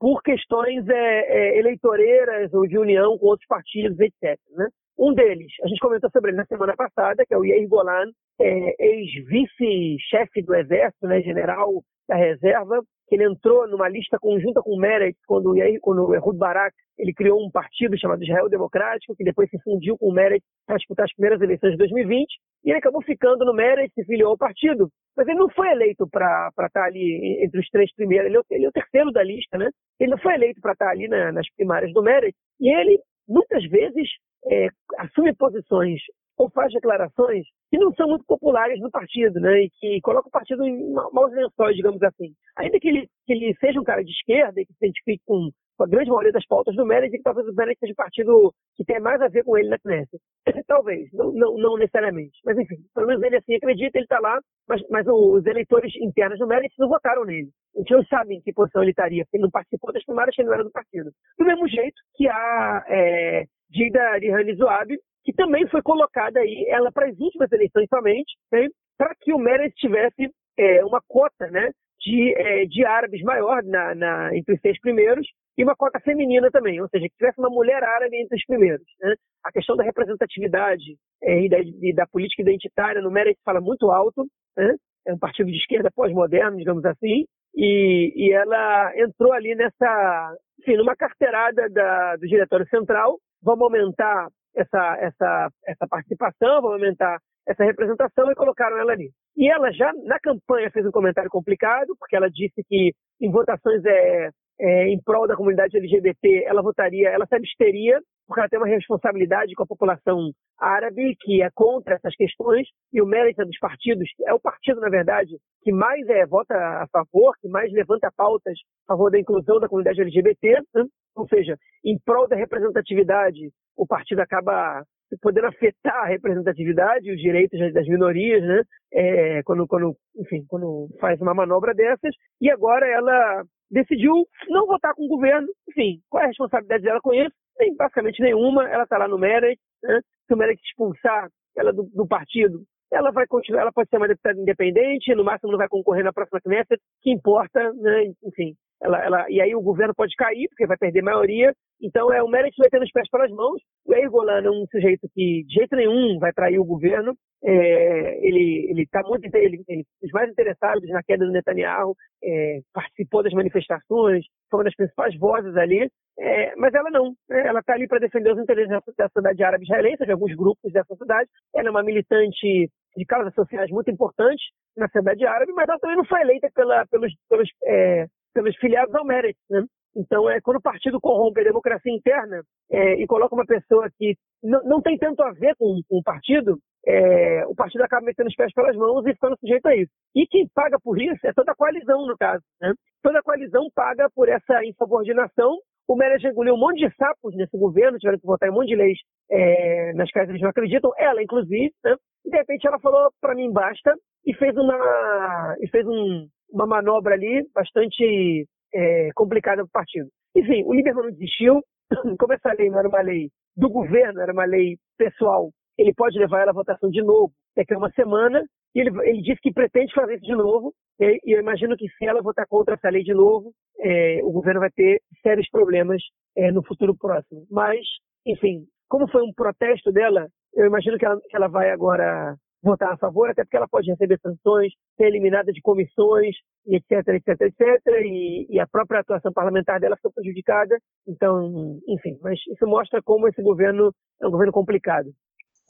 por questões é, é, eleitoreiras ou de união com outros partidos, etc. Né? Um deles, a gente comentou sobre ele na semana passada, que é o Yair Golan, é, ex-vice-chefe do Exército, né, general da reserva, que ele entrou numa lista conjunta com o Meretz, quando, quando o Ehud Barak ele criou um partido chamado Israel Democrático, que depois se fundiu com o Meretz para disputar as primeiras eleições de 2020, e ele acabou ficando no Meretz e filiou ao partido. Mas ele não foi eleito para estar ali entre os três primeiros, ele é, o, ele é o terceiro da lista, né? Ele não foi eleito para estar ali na, nas primárias do Meretz, e ele, muitas vezes, é, assume posições ou faz declarações que não são muito populares no partido, né? E que colocam o partido em maus lençóis, digamos assim. Ainda que ele, que ele seja um cara de esquerda e que se identifique com, com a grande maioria das pautas do Meredith, que talvez o Meredith seja um partido que tenha mais a ver com ele na Knesset. talvez, não, não, não, necessariamente. Mas enfim, pelo menos ele assim acredita, ele está lá, mas, mas os eleitores internos do Meredith não votaram nele. A gente não sabe em que posição ele estaria, porque ele não participou das primárias que ele não era do partido. Do mesmo jeito que a é, Dida Rihani Zoab, que também foi colocada aí, ela para as últimas eleições somente, né, para que o Meredith tivesse é, uma cota né, de, é, de árabes maior na, na, entre os seis primeiros e uma cota feminina também, ou seja, que tivesse uma mulher árabe entre os primeiros. Né. A questão da representatividade é, e, da, e, da, política identitária no Meredith fala muito alto, né, é um partido de esquerda pós-moderno, digamos assim, e, e, ela entrou ali nessa, enfim, numa carteirada da, do Diretório Central, vamos aumentar essa, essa, essa participação, vão aumentar essa representação e colocaram ela ali. E ela já na campanha fez um comentário complicado, porque ela disse que em votações é, é, em prol da comunidade LGBT, ela votaria, ela se absteria, porque ela tem uma responsabilidade com a população árabe, que é contra essas questões, e o mérito dos partidos, é o partido, na verdade, que mais é, vota a favor, que mais levanta pautas a favor da inclusão da comunidade LGBT, né? Ou seja, em prol da representatividade o partido acaba podendo afetar a representatividade e os direitos das minorias, né? É, quando, quando, enfim, quando faz uma manobra dessas. E agora ela decidiu não votar com o governo. Enfim, qual é a responsabilidade dela com isso? Tem basicamente nenhuma. Ela está lá no Meredith, né? Se o Meredith expulsar ela do, do partido, ela vai continuar, ela pode ser uma deputada independente, no máximo não vai concorrer na próxima Knesset, que importa, né? Enfim, ela, ela, e aí o governo pode cair, porque vai perder maioria. Então é o Meredith vai ter os pés pelas mãos. O Yair Golan é um sujeito que de jeito nenhum vai trair o governo. É, ele está muito ele, ele, os mais interessados na queda do Netanyahu, é, participou das manifestações, foi uma das principais vozes ali. É, mas ela não. Né? Ela está ali para defender os interesses da sociedade árabe israelense, de alguns grupos dessa sociedade. Ela é uma militante de causas sociais muito importantes na sociedade árabe, mas ela também não foi eleita pela, pelos, pelos é, pelos filiados ao Meredith, né? Então, é, quando o partido corrompe a democracia interna é, e coloca uma pessoa que não, tem tanto a ver com, com o partido, é, o partido acaba metendo os pés pelas mãos e ficando sujeito a isso. E quem paga por isso é toda a coalizão, no caso. Né? Toda a coalizão paga por essa insubordinação. O Meredith engoliu um monte de sapos nesse governo, tiveram que votar um monte de leis é, nas quais eles não acreditam, ela inclusive, né? e de repente ela falou para mim basta e fez uma e fez um, uma manobra ali bastante é, complicada para o partido. Enfim, o Lieberman não desistiu. Como essa lei não era uma lei do governo, era uma lei pessoal, ele pode levar ela à votação de novo daqui a uma semana. E ele, ele disse que pretende fazer isso de novo, e, eu imagino que se ela votar contra essa lei de novo, é, o governo vai ter sérios problemas é, no futuro próximo. Mas, enfim, como foi um protesto dela, eu imagino que ela, que ela vai agora votar a favor, até porque ela pode receber sanções, ser eliminada de comissões, etc, etc, etc, e, e, a própria atuação parlamentar dela ficou prejudicada. Então, enfim, mas isso mostra como esse governo é um governo complicado.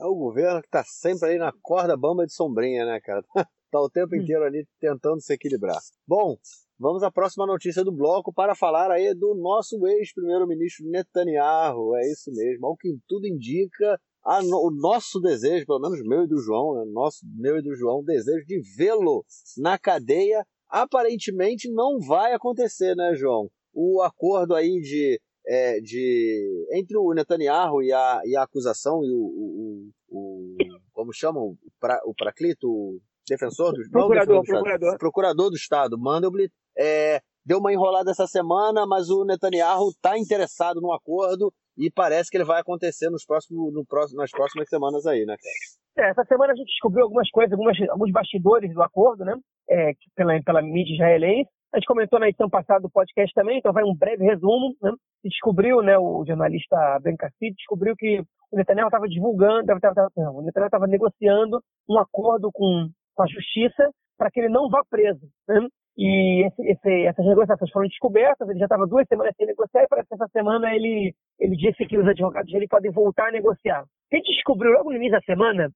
É o governo que está sempre ali na corda bamba de sombrinha, né, cara? Está o tempo hum. inteiro ali tentando se equilibrar. Bom, vamos à próxima notícia do bloco para falar aí do nosso ex-primeiro-ministro Netanyahu. É isso mesmo, ao que tudo indica, a, o nosso desejo, pelo menos meu e do João, né, nosso, meu e do João, desejo de vê-lo na cadeia, aparentemente não vai acontecer, né, João? O acordo aí de, é, de entre o Netanyahu e a, e a acusação e o, o, o, o como chamam, o, pra, o Praclito, o defensor do, procurador, não, defensor do procurador. procurador do Estado, Mandelblit, é, deu uma enrolada essa semana, mas o Netanyahu está interessado no acordo e parece que ele vai acontecer nos próximos, no próximo, nas próximas semanas aí, né, cara? É, essa semana a gente descobriu algumas coisas, algumas, alguns bastidores do acordo, né? É, pela, pela mídia israelense. A gente comentou na edição passada do podcast também, então vai um breve resumo. Né? Descobriu, né, o jornalista Ben Cassid descobriu que o Netanyahu estava divulgando, tava, tava, não, o Netanyahu estava negociando um acordo com, com a justiça para que ele não vá preso. Né? E esse, esse, essas negociações foram descobertas, ele já estava duas semanas sem negociar, e parece que essa semana ele, ele disse que os advogados dele podem voltar a negociar. O que descobriu logo no início da semana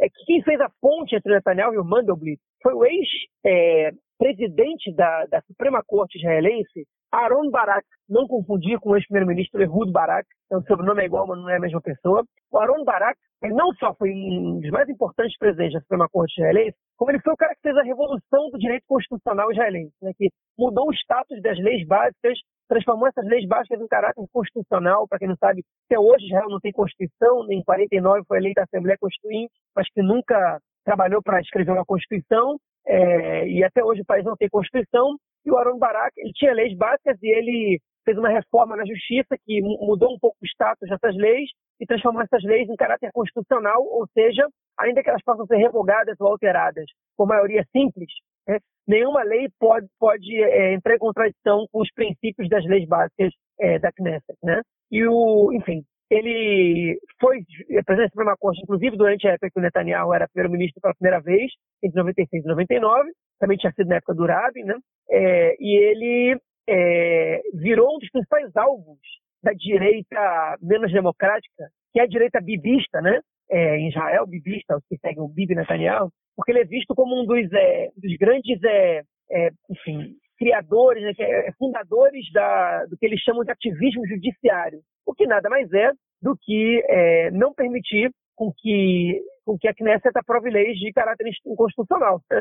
é que quem fez a ponte entre o Netanyahu e o Mandelblit foi o ex-presidente é, da, da Suprema Corte israelense, Aaron Barak, não confundir com o ex-primeiro-ministro Ehud Barak, então o sobrenome é igual, mas não é a mesma pessoa. O Aaron Barak, ele não só foi um dos mais importantes presidentes da Suprema Corte israelense, como ele foi o cara que fez a revolução do direito constitucional israelense, né, que mudou o status das leis básicas, transformou essas leis básicas em caráter constitucional. Para quem não sabe, até hoje Israel não tem Constituição, em 49 foi eleita a Assembleia Constituinte, mas que nunca trabalhou para escrever uma Constituição, é, e até hoje o país não tem Constituição, e o Aaron Barak, ele tinha leis básicas e ele fez uma reforma na justiça que mudou um pouco o status dessas leis e transformou essas leis em caráter constitucional, ou seja, ainda que elas possam ser revogadas ou alteradas. Por maioria simples, né, nenhuma lei pode, pode é, entrar em contradição com os princípios das leis básicas é, da Knesset. Né? E, o, enfim, ele foi presidente da Suprema Corte, inclusive durante a época que o Netanyahu era primeiro-ministro pela primeira vez, entre 96 e 99, também tinha sido na época do Rabin, né? É, e ele é, virou um dos principais alvos da direita menos democrática, que é a direita bibista, né? É, em Israel, bibista, os que seguem o Bibi Netanyahu, porque ele é visto como um dos, é, dos grandes, é, é, enfim, criadores, né, é, fundadores da, do que eles chamam de ativismo judiciário, o que nada mais é do que é, não permitir com que, com que a Knesset aprove leis de caráter inconstitucional. Né?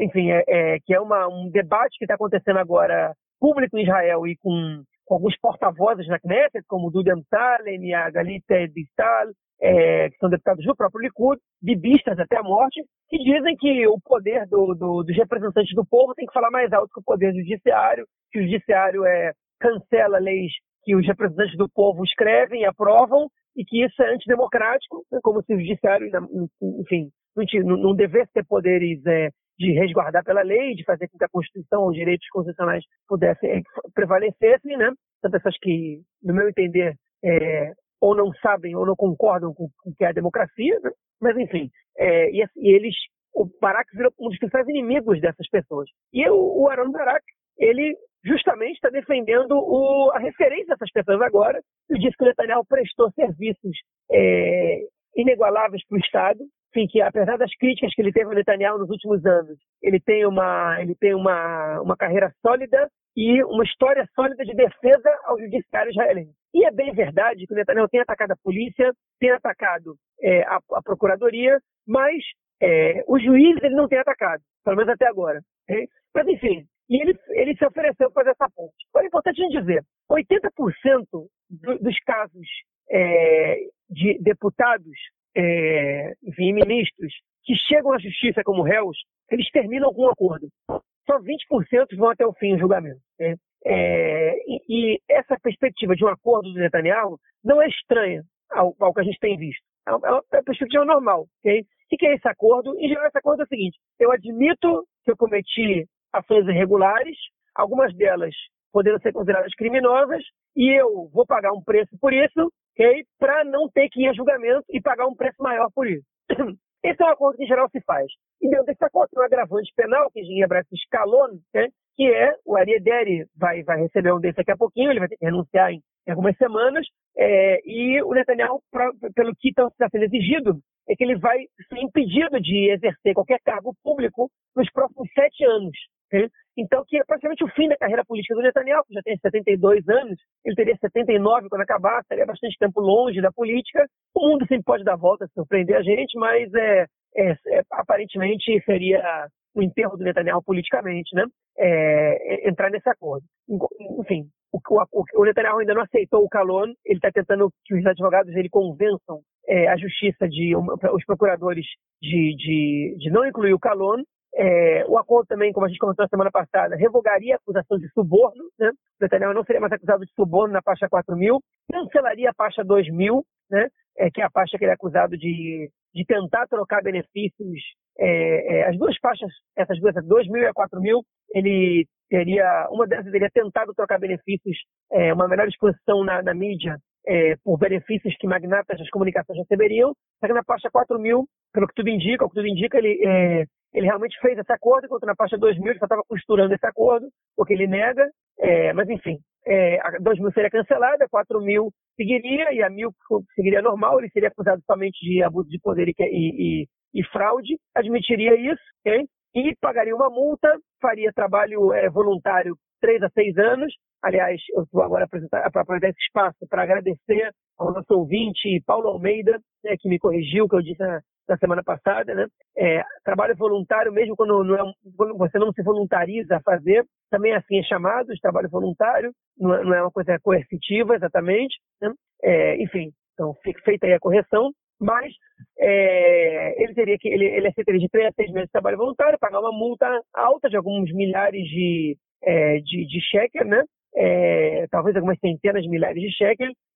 Enfim, é, é, que é uma, um debate que está acontecendo agora público em Israel e com, com alguns porta-vozes na Knesset, como o Dudi Amsalem e a Galita Distal, é, que são deputados do próprio Likud, bibistas até a morte, que dizem que o poder do, do, dos representantes do povo tem que falar mais alto que o poder do judiciário, que o judiciário é, cancela leis que os representantes do povo escrevem e aprovam, e que isso é antidemocrático, né, como se o judiciário, enfim, não, não devesse ter poderes é, de resguardar pela lei, de fazer com que a Constituição, os direitos constitucionais pudessem é, prevalecessem, né? São pessoas que, no meu entender, é, ou não sabem ou não concordam com o que é a democracia, né? mas enfim, é, e, e, eles, o Barak virou um dos principais inimigos dessas pessoas. E o, o Aaron Barak, ele justamente está defendendo o, a referência dessas pessoas agora, e disse que o Netanyahu prestou serviços é, inigualáveis para o Estado, enfim, que apesar das críticas que ele teve ao Netanyahu nos últimos anos, ele tem uma, ele tem uma, uma carreira sólida e uma história sólida de defesa ao judiciário israelense. E é bem verdade que o Netanyahu tem atacado a polícia, tem atacado é, a, a, procuradoria, mas é, os juízes ele não tem atacado, pelo menos até agora. Okay? Mas enfim, e ele, ele se ofereceu para fazer essa ponte. É importante a gente dizer, 80% do, dos casos é, de deputados é, ministros que chegam à justiça como réus, eles terminam com um acordo. Só 20% vão até o fim do julgamento. Né? É, e, e, essa perspectiva de um acordo do Netanyahu não é estranha ao, ao que a gente tem visto. É uma, é uma perspectiva normal. Okay? O que é esse acordo? Em geral, esse acordo é o seguinte: eu admito que eu cometi ações irregulares, algumas delas podendo ser consideradas criminosas, e eu vou pagar um preço por isso, okay? para não ter que ir a julgamento e pagar um preço maior por isso. Esse é um acordo que em geral se faz. E dentro desse acordo tem um agravante penal, que em hebraico se né? que é o Ariederi vai, vai receber um desse daqui a pouquinho, ele vai ter que renunciar em, em algumas semanas, é, e o Netanyahu, pra, pelo que está sendo exigido, é que ele vai ser impedido de exercer qualquer cargo público nos próximos sete anos. Então, que é praticamente o fim da carreira política do Netanyahu, que já tem 72 anos, ele teria 79 quando acabar, estaria bastante tempo longe da política. O mundo sempre pode dar volta, surpreender a gente, mas é, é, é aparentemente seria o enterro do Netanyahu politicamente, né? É, é entrar nesse acordo. Enfim, o, o, o, Netanyahu ainda não aceitou o Calon, ele está tentando que os advogados dele convençam é, a justiça de os procuradores de, de, de não incluir o Calon. É, o acordo também, como a gente comentou na semana passada, revogaria a acusação de suborno. Né? O Netanyahu não seria mais acusado de suborno na faixa 4 mil, cancelaria a faixa 2 mil, né? É, que é a faixa que ele é acusado de, de tentar trocar benefícios. É, é, as duas faixas, essas duas, 2 mil e a 4 mil, ele teria, uma delas teria tentado trocar benefícios, é, uma melhor exposição na, na mídia é, por benefícios que magnatas das comunicações receberiam, só que na faixa 4 mil, pelo que tudo indica, o que tudo indica, ele, é, ele realmente fez esse acordo, enquanto na faixa 2 mil ele só estava costurando esse acordo, porque ele nega, é, mas enfim, é, a 2 mil seria cancelada, 4 mil seguiria, e a mil seguiria normal, ele seria acusado somente de abuso de poder e, e, e fraude, admitiria isso, okay? e pagaria uma multa, faria trabalho é, voluntário três a seis anos. Aliás, eu vou agora apresentar, aproveitar esse espaço para agradecer ao nosso ouvinte Paulo Almeida, né, que me corrigiu, que eu disse na, na semana passada, né? É, trabalho voluntário, mesmo quando, não é, você não se voluntariza a fazer, também assim é chamado de trabalho voluntário, não é, não é uma coisa coercitiva exatamente, né? é, enfim, então feita aí a correção, mas é, ele teria que ele, ele aceitaria de três a seis meses de trabalho voluntário, pagar uma multa alta de alguns milhares de, é, de, de shekel, né? É, talvez algumas centenas de milhares de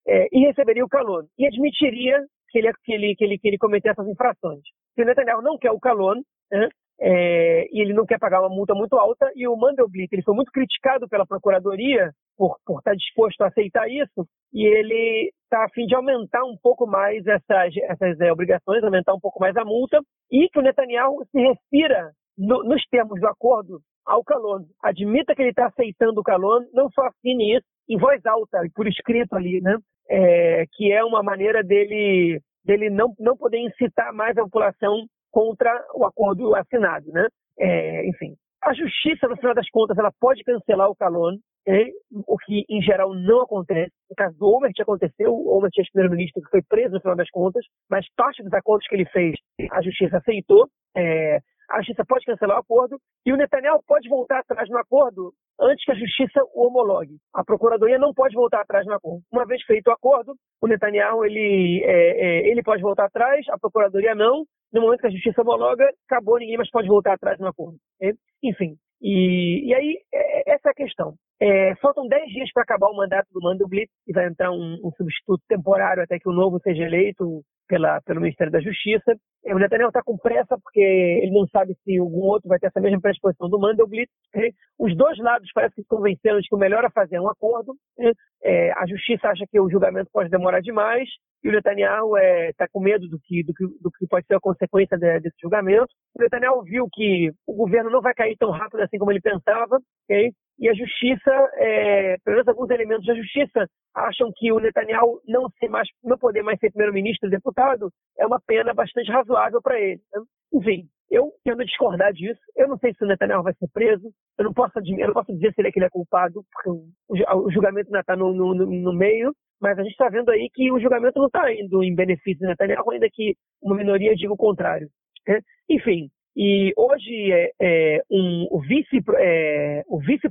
é, e receberia o calono. E admitiria que ele, que ele, que ele, que ele cometeu essas infrações. Se o Netanyahu não quer o calono, né? É, e ele não quer pagar uma multa muito alta, e o Mandelblit ele foi muito criticado pela Procuradoria por, por estar disposto a aceitar isso, e ele está a fim de aumentar um pouco mais essas, essas é, obrigações, aumentar um pouco mais a multa, e que o Netanyahu se refira, no, nos termos do acordo, ao Calon. Admita que ele está aceitando o Calon, não só assine isso em voz alta por escrito ali, né? É, que é uma maneira dele, dele não, não poder incitar mais a população contra o acordo assinado, né? É, enfim, a justiça, no final das contas, ela pode cancelar o Calon, é, o que em geral não acontece. No caso do Omert aconteceu, o Omert é primeiro-ministro que foi preso no final das contas, mas parte dos acordos que ele fez, a justiça aceitou. É, a justiça pode cancelar o acordo e o Netanyahu pode voltar atrás no acordo antes que a justiça o homologue. A procuradoria não pode voltar atrás no acordo. Uma vez feito o acordo, o Netanyahu ele, é, é, ele pode voltar atrás, a procuradoria não. No momento que a justiça homologa, acabou, ninguém mais pode voltar atrás no acordo. É? Enfim, e, e, aí, é, essa é a questão. É, faltam 10 dias para acabar o mandato do Mandelblit e vai entrar um, um, substituto temporário até que o novo seja eleito pela, pelo Ministério da Justiça. É, o Netanyahu está com pressa porque ele não sabe se algum outro vai ter essa mesma predisposição do Mandelblit. Né? Os dois lados parecem que se convenceram de que o melhor a fazer é um acordo. Né? É, a Justiça acha que o julgamento pode demorar demais e o Netanyahu está é, tá com medo do que, do, que, do que pode ser a consequência de, desse julgamento. O Netanyahu viu que o governo não vai cair tão rápido assim como ele pensava, okay? E a justiça, é, pelo menos alguns elementos da justiça, acham que o Netanyahu não, ser mais, não poder mais ser primeiro-ministro deputado é uma pena bastante razoável para ele. Né? Enfim, eu tendo discordar disso. Eu não sei se o Netanyahu vai ser preso. Eu não posso, eu não posso dizer se ele é, que ele é culpado, porque o julgamento ainda está no, no, no, meio. Mas a gente está vendo aí que o julgamento não está indo em benefício do Netanyahu, ainda que uma minoria diga o contrário. Né? Enfim, e hoje é, é, um, o vice-procurador é, o vice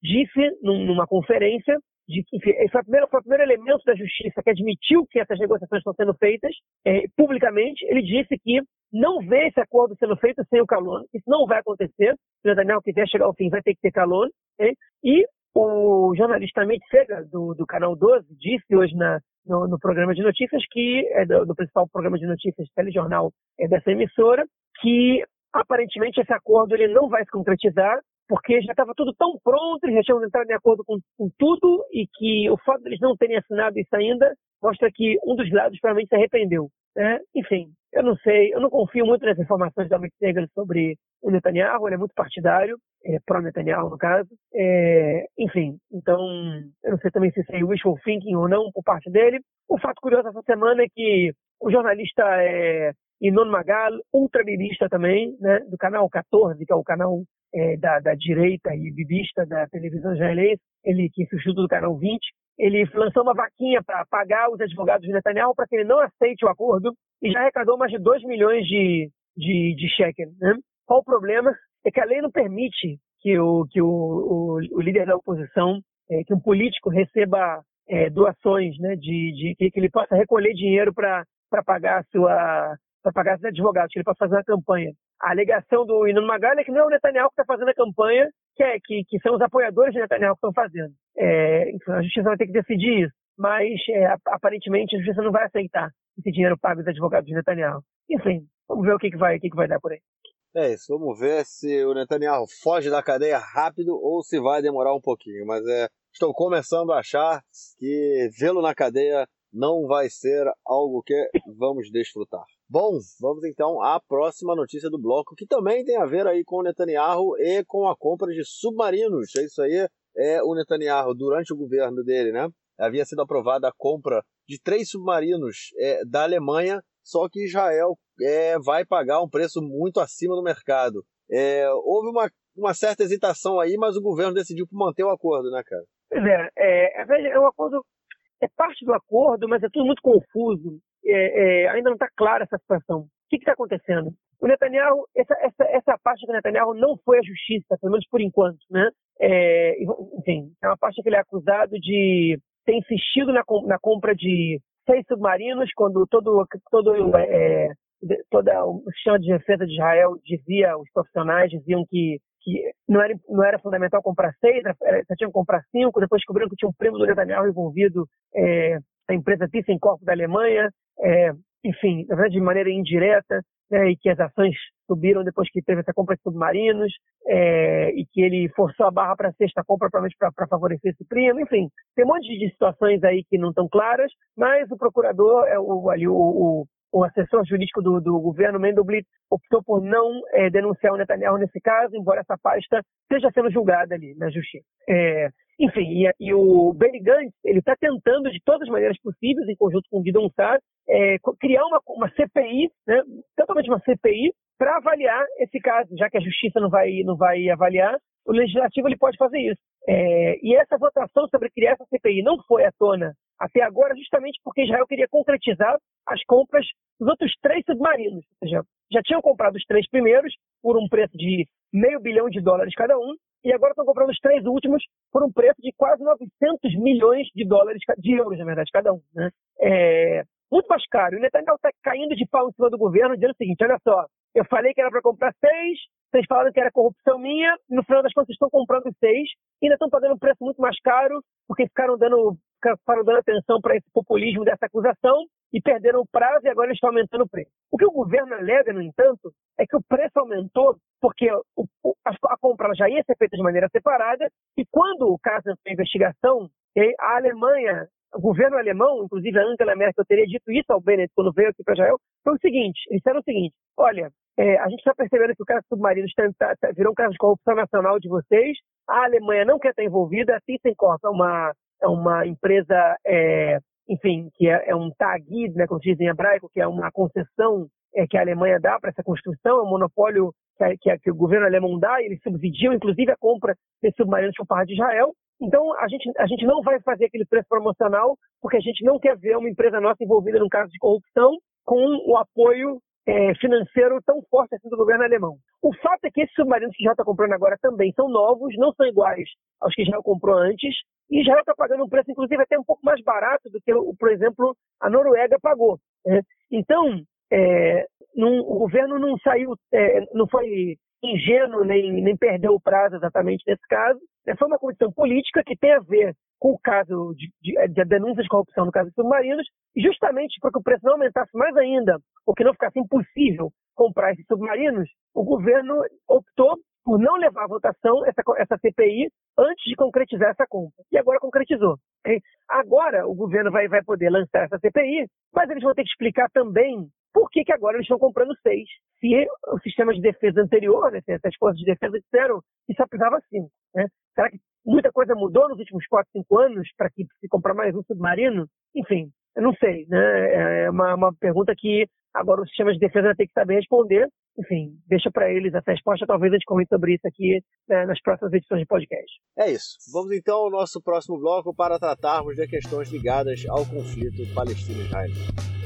disse numa conferência de que esse foi o, primeiro, foi o primeiro elemento da justiça que admitiu que essas negociações estão sendo feitas é, publicamente. Ele disse que não vê esse acordo sendo feito sem o Calon, isso não vai acontecer. Se o Netanyahu quiser chegar ao fim, vai ter que ter Calon. E o jornalista Amit Sega, do, do Canal 12, disse hoje na, no, no programa de notícias, que é do, do, principal programa de notícias telejornal é dessa emissora, que aparentemente esse acordo ele não vai se concretizar, porque já estava tudo tão pronto, eles já tinham entrado em acordo com, com tudo, e que o fato deles não terem assinado isso ainda mostra que um dos lados provavelmente se arrependeu. Né? Enfim, eu não sei, eu não confio muito nas informações da Mitzinger sobre o Netanyahu, ele é muito partidário, é, pró-Netanyahu no caso. É, enfim, então eu não sei também se isso é wishful thinking ou não por parte dele. O fato curioso essa semana é que o jornalista é, Inon Magal, ultralirista também, né, do canal 14, que é o canal é, da, da, direita e bibista da televisão israelense, ele que substitui do canal 20, ele lançou uma vaquinha para pagar os advogados de Netanyahu para que ele não aceite o acordo e já arrecadou mais de 2 milhões de, de, de shekel. Né? Qual o problema? É que a lei não permite que o, que o, o, o líder da oposição, é, que um político receba é, doações, né, de, de, que, ele possa recolher dinheiro para pagar a sua para pagar seus advogados, que ele possa fazer uma campanha. A alegação do Inan Magalha é que não é o Netanyahu que está fazendo a campanha, que, é, que, que são os apoiadores de Netanyahu que estão fazendo. É, então a justiça vai ter que decidir isso, mas é, aparentemente a justiça não vai aceitar esse dinheiro pago dos advogados de Netanyahu. Enfim, vamos ver o que, que, vai, o que, que vai dar por aí. É isso, vamos ver se o Netanyahu foge da cadeia rápido ou se vai demorar um pouquinho. Mas é, estou começando a achar que vê-lo na cadeia não vai ser algo que vamos desfrutar. Bom, vamos então à próxima notícia do bloco, que também tem a ver aí com o Netanyahu e com a compra de submarinos. É isso aí, é o Netanyahu, durante o governo dele, né? Havia sido aprovada a compra de três submarinos é, da Alemanha, só que Israel é, vai pagar um preço muito acima do mercado. É, houve uma, uma certa hesitação aí, mas o governo decidiu manter o acordo, né, cara? Pois é, é, é um acordo é parte do acordo, mas é tudo muito confuso. É, é, ainda não está clara essa situação. O que está acontecendo? O Netanyahu, essa, essa, essa parte do Netanyahu não foi à justiça, pelo menos por enquanto, né? É, enfim, é uma parte que ele é acusado de ter insistido na, na compra de seis submarinos, quando todo, todo, é, toda o sistema de defesa de Israel dizia, os profissionais diziam que que não era, não era fundamental comprar seis, só tinham que comprar cinco, depois descobriram que tinha um primo do Netanyahu envolvido, é, a empresa ThyssenKrupp da Alemanha, é, enfim, na verdade de maneira indireta, né, e que as ações subiram depois que teve essa compra de submarinos, é, e que ele forçou a barra para a sexta compra provavelmente para favorecer esse primo, enfim, tem um monte de situações aí que não estão claras, mas o procurador, é o, ali, o, o o assessor jurídico do, do governo, Mendelblit, optou por não é, denunciar o Netanyahu nesse caso, embora essa pasta esteja sendo julgada ali na justiça. É, enfim, e, e, o Benny Gantz, ele está tentando, de todas as maneiras possíveis, em conjunto com o Guidon Saar, é, criar uma, uma CPI, né, totalmente uma CPI, para avaliar esse caso, já que a justiça não vai, não vai avaliar, o legislativo ele pode fazer isso. É, e essa votação sobre criar essa CPI não foi à tona até agora, justamente porque Israel queria concretizar as compras dos outros três submarinos. Ou seja, já tinham comprado os três primeiros por um preço de meio bilhão de dólares cada um, e agora estão comprando os três últimos por um preço de quase 900 milhões de dólares, de euros, na verdade, cada um. Né? É muito mais caro. O Netanyahu está caindo de pau em cima do governo, dizendo o seguinte: olha só, eu falei que era para comprar seis, vocês falaram que era corrupção minha, no final das contas estão comprando seis, ainda estão pagando um preço muito mais caro, porque ficaram dando ficaram dando atenção para esse populismo dessa acusação e perderam o prazo e agora estão aumentando o preço. O que o governo alega, no entanto, é que o preço aumentou porque a, compra já ia ser feita de maneira separada e quando o caso em investigação, a Alemanha, o governo alemão, inclusive a Angela Merkel teria dito isso ao Bennett quando veio aqui para Israel, foi o seguinte, eles disseram o seguinte, olha, é, a gente está percebendo que o caso submarino está, tá, virou um caso de corrupção nacional de vocês, a Alemanha não quer estar envolvida, a ThyssenKrupp é uma é uma empresa, é, enfim, que é, é, um tagid, né, como se diz em hebraico, que é uma concessão é, que a Alemanha dá para essa construção, é um monopólio que, que, que, o governo alemão dá, eles subsidiam, inclusive, a compra desses submarinos por parte de Israel. Então, a gente, a gente não vai fazer aquele preço promocional, porque a gente não quer ver uma empresa nossa envolvida num caso de corrupção com o apoio é, financeiro tão forte assim do governo alemão. O fato é que esses submarinos que Israel está comprando agora também são novos, não são iguais aos que Israel comprou antes, e Israel está pagando um preço, inclusive, até um pouco mais barato do que, por exemplo, a Noruega pagou. Né? Então, é, o governo não saiu, é, não foi ingênuo nem, nem perdeu o prazo exatamente nesse caso. Né? Foi uma condição política que tem a ver com o caso de, de, de denúncias de corrupção no caso de submarinos, justamente para que o preço não aumentasse mais ainda, ou que não ficasse impossível comprar esses submarinos, o governo optou por não levar à votação essa, essa CPI antes de concretizar essa compra. E agora concretizou. Agora o governo vai, vai poder lançar essa CPI, mas eles vão ter que explicar também por que, que agora eles estão comprando seis? Se o sistema de defesa anterior, né, as forças de defesa disseram que só precisava cinco. Né? Será que muita coisa mudou nos últimos quatro, cinco anos para que se comprar mais um submarino? Enfim, eu não sei. Né? É uma, uma pergunta que agora o sistema de defesa ter que saber responder. Enfim, deixa para eles essa resposta. Talvez a gente comente sobre isso aqui né, nas próximas edições de podcast. É isso. Vamos então ao nosso próximo bloco para tratarmos de questões ligadas ao conflito palestino-israelita.